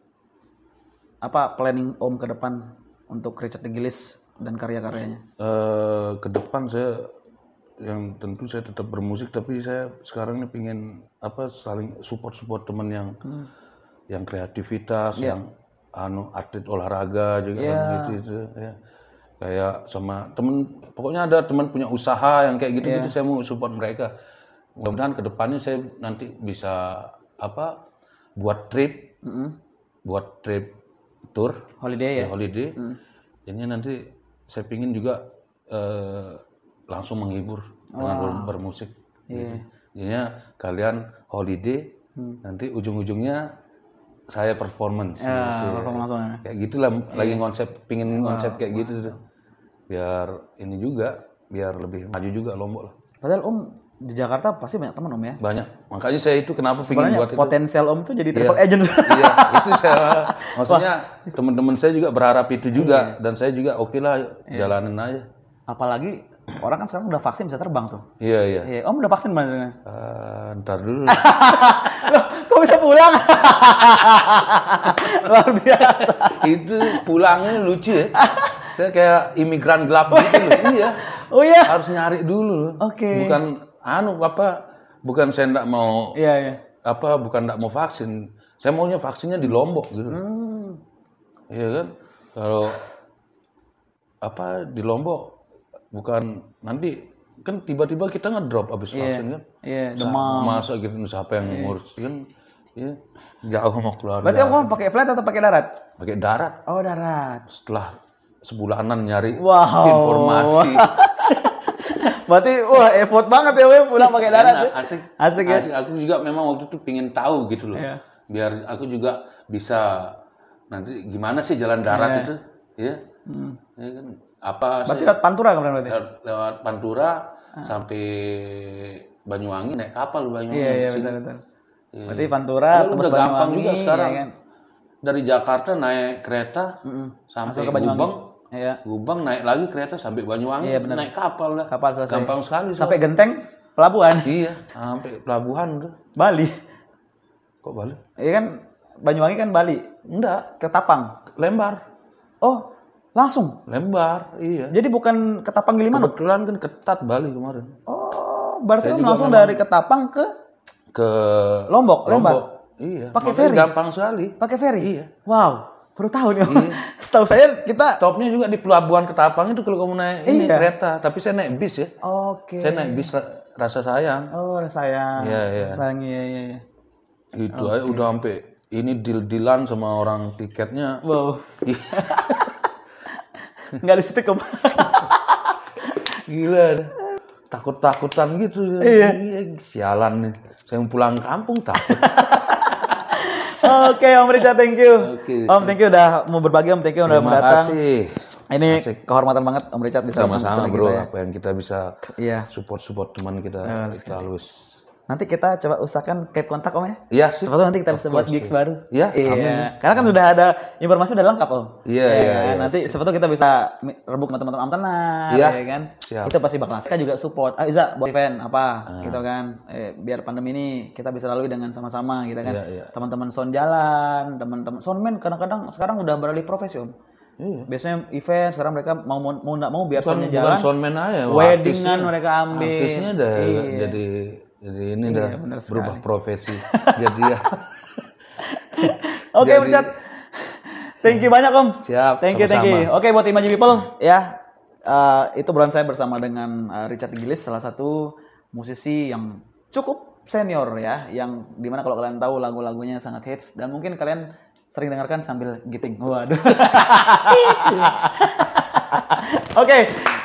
[SPEAKER 1] Apa planning Om ke depan untuk Richard de Gillis dan karya-karyanya?
[SPEAKER 2] Eh, ke depan saya yang tentu saya tetap bermusik tapi saya sekarang ini pingin apa saling support support teman yang yang kreativitas yang anu atlet olahraga juga kan gitu, gitu ya kayak sama temen pokoknya ada teman punya usaha yang kayak gitu gitu saya mau support mereka mudah-mudahan ke depannya saya nanti bisa apa buat trip
[SPEAKER 1] Mm-mm.
[SPEAKER 2] buat trip tour
[SPEAKER 1] Holiday ya?
[SPEAKER 2] ya, holiday. Ini nanti saya pingin juga eh, langsung menghibur dengan ber- bermusik. Gitu. Jadinya kalian holiday, nanti ujung-ujungnya saya performance.
[SPEAKER 1] Ya,
[SPEAKER 2] gitu ya.
[SPEAKER 1] perform langsung ya.
[SPEAKER 2] Kayak gitulah lagi konsep, pingin konsep kayak gitu tuh. Biar ini juga, biar lebih maju juga Lombok lah.
[SPEAKER 1] Padahal Om di Jakarta pasti banyak teman Om ya.
[SPEAKER 2] Banyak. Makanya saya itu kenapa
[SPEAKER 1] Sebenarnya
[SPEAKER 2] buat itu.
[SPEAKER 1] potensial Om tuh jadi travel agent.
[SPEAKER 2] iya, itu saya maksudnya teman-teman saya juga berharap itu juga dan saya juga oke lah jalanin aja.
[SPEAKER 1] Apalagi orang kan sekarang udah vaksin bisa terbang tuh.
[SPEAKER 2] Iya, iya.
[SPEAKER 1] Iya, Om udah vaksin mana?
[SPEAKER 2] Eh, ntar dulu.
[SPEAKER 1] Bisa pulang? Luar biasa.
[SPEAKER 2] itu pulangnya lucu ya. Saya kayak imigran gelap gitu loh. Iya.
[SPEAKER 1] Oh iya.
[SPEAKER 2] Harus nyari dulu loh.
[SPEAKER 1] Oke.
[SPEAKER 2] Bukan anu apa bukan saya enggak mau
[SPEAKER 1] Iya, iya.
[SPEAKER 2] apa bukan enggak mau vaksin. Saya maunya vaksinnya di Lombok gitu.
[SPEAKER 1] Hmm.
[SPEAKER 2] Iya kan? Kalau apa di Lombok bukan nanti kan tiba-tiba kita ngedrop abis vaksin kan?
[SPEAKER 1] Iya,
[SPEAKER 2] Sa-
[SPEAKER 1] demam.
[SPEAKER 2] Masa gitu siapa yang ngurus kan? Iya. Jauh mau keluar.
[SPEAKER 1] Berarti Om pakai flight atau pakai darat?
[SPEAKER 2] Pakai darat
[SPEAKER 1] Oh, darat.
[SPEAKER 2] setelah sebulanan nyari
[SPEAKER 1] Wow.
[SPEAKER 2] informasi.
[SPEAKER 1] Berarti wah effort banget ya Om pulang pakai darat.
[SPEAKER 2] Enak,
[SPEAKER 1] ya.
[SPEAKER 2] asik.
[SPEAKER 1] Asik ya.
[SPEAKER 2] Asik. Aku juga memang waktu itu pingin tahu gitu loh.
[SPEAKER 1] Iya.
[SPEAKER 2] Biar aku juga bisa nanti gimana sih jalan darat itu, ya.
[SPEAKER 1] Hmm.
[SPEAKER 2] Ya kan? Apa
[SPEAKER 1] Berarti lewat Pantura kemarin berarti?
[SPEAKER 2] lewat, Pantura sampai Banyuwangi naik kapal Banyuwangi.
[SPEAKER 1] Iya, iya
[SPEAKER 2] ke sini.
[SPEAKER 1] betul betul.
[SPEAKER 2] Iya.
[SPEAKER 1] Berarti Pantura tembus
[SPEAKER 2] udah gampang
[SPEAKER 1] Banyuwangi,
[SPEAKER 2] juga sekarang.
[SPEAKER 1] ya kan?
[SPEAKER 2] Dari Jakarta naik kereta
[SPEAKER 1] Mm-mm.
[SPEAKER 2] sampai
[SPEAKER 1] Langsung ke Banyuwangi.
[SPEAKER 2] Gubeng,
[SPEAKER 1] Iya.
[SPEAKER 2] Gubeng naik lagi kereta sampai Banyuwangi,
[SPEAKER 1] Iya,
[SPEAKER 2] naik kapal lah.
[SPEAKER 1] Kapal selesai.
[SPEAKER 2] Gampang sekali.
[SPEAKER 1] Sampai Genteng pelabuhan
[SPEAKER 2] Iya, sampai pelabuhan tuh.
[SPEAKER 1] Bali.
[SPEAKER 2] Kok balik?
[SPEAKER 1] Iya kan Banyuwangi kan Bali
[SPEAKER 2] Enggak,
[SPEAKER 1] ke Tapang.
[SPEAKER 2] lembar.
[SPEAKER 1] Oh, langsung.
[SPEAKER 2] Lembar, iya.
[SPEAKER 1] Jadi bukan ke Tapang Gilimanuk.
[SPEAKER 2] Kebetulan kan ketat Bali kemarin.
[SPEAKER 1] Oh, berarti Om langsung dari Ketapang ke
[SPEAKER 2] Ke
[SPEAKER 1] Lombok.
[SPEAKER 2] Lombok. Iya.
[SPEAKER 1] Pakai ferry?
[SPEAKER 2] Gampang sekali.
[SPEAKER 1] pakai ferry.
[SPEAKER 2] Iya.
[SPEAKER 1] Wow, baru tahu nih.
[SPEAKER 2] Iya.
[SPEAKER 1] Setahu saya kita
[SPEAKER 2] Stopnya juga di pelabuhan Ketapang itu kalau kamu naik ini
[SPEAKER 1] Iya.
[SPEAKER 2] kereta, tapi saya naik bis ya.
[SPEAKER 1] Oke.
[SPEAKER 2] Saya naik bis ra- rasa sayang.
[SPEAKER 1] Oh, sayang.
[SPEAKER 2] Iya, iya.
[SPEAKER 1] Sayang iya iya. iya.
[SPEAKER 2] Itu aja udah sampai ini deal-dealan sama orang tiketnya.
[SPEAKER 1] Wow. Enggak di stick Om.
[SPEAKER 2] Gila. Takut-takutan gitu.
[SPEAKER 1] Iya.
[SPEAKER 2] Sialan nih. Saya mau pulang kampung takut.
[SPEAKER 1] Oke, Om Richard, thank you.
[SPEAKER 2] Oke,
[SPEAKER 1] Om, thank you udah mau berbagi, Om. Thank you udah mau
[SPEAKER 2] Terima
[SPEAKER 1] datang.
[SPEAKER 2] kasih.
[SPEAKER 1] Ini kehormatan banget Om Richard bisa
[SPEAKER 2] Sama-sama bro,
[SPEAKER 1] kita ya.
[SPEAKER 2] apa yang kita bisa
[SPEAKER 1] Iya.
[SPEAKER 2] support-support teman kita
[SPEAKER 1] Eh,
[SPEAKER 2] kita halus.
[SPEAKER 1] Nanti kita coba usahakan keep kontak om ya.
[SPEAKER 2] Iya.
[SPEAKER 1] Siapa tahu nanti kita bisa buat gigs baru.
[SPEAKER 2] Iya,
[SPEAKER 1] Iya. Karena kan udah ada informasi udah lengkap om.
[SPEAKER 2] Iya,
[SPEAKER 1] Ya
[SPEAKER 2] iya,
[SPEAKER 1] kan?
[SPEAKER 2] iya.
[SPEAKER 1] Nanti siapa tahu kita bisa rebuk sama teman-teman Amtenar,
[SPEAKER 2] Iya.
[SPEAKER 1] ya kan?
[SPEAKER 2] Siap.
[SPEAKER 1] Itu pasti bakal. Kita juga support. Ah, Iza, buat event apa,
[SPEAKER 2] Ah.
[SPEAKER 1] gitu kan? Eh, biar pandemi ini kita bisa lalui dengan sama-sama, gitu kan?
[SPEAKER 2] Iya, iya.
[SPEAKER 1] Teman-teman sound jalan, teman-teman soundman kadang-kadang sekarang udah beralih profesi om.
[SPEAKER 2] Iya.
[SPEAKER 1] Biasanya event sekarang mereka mau mau mau mau biar
[SPEAKER 2] Bukan,
[SPEAKER 1] soundnya
[SPEAKER 2] bukan
[SPEAKER 1] jalan.
[SPEAKER 2] soundman aja.
[SPEAKER 1] weddingan
[SPEAKER 2] artisnya-
[SPEAKER 1] mereka ambil.
[SPEAKER 2] Artisnya udah
[SPEAKER 1] Iya.
[SPEAKER 2] jadi jadi ini
[SPEAKER 1] Iya,
[SPEAKER 2] dah
[SPEAKER 1] bener
[SPEAKER 2] berubah
[SPEAKER 1] sekali.
[SPEAKER 2] profesi. jadi ya.
[SPEAKER 1] Oke, Richard. Thank you banyak, Om.
[SPEAKER 2] Siap,
[SPEAKER 1] Thank you, thank you. Oke, buat Imagine People, ya. eh, itu beran saya bersama dengan eh, Richard Gilis, salah satu musisi yang cukup senior ya, yang di mana kalau kalian tahu lagu-lagunya sangat hits dan mungkin kalian sering dengarkan sambil giting. Waduh. Oke,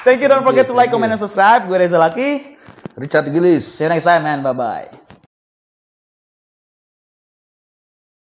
[SPEAKER 1] thank you. Don't forget to like, comment, and subscribe. Gue Reza Laki.
[SPEAKER 2] Richard Gillis.
[SPEAKER 1] See you next time, man. Bye bye.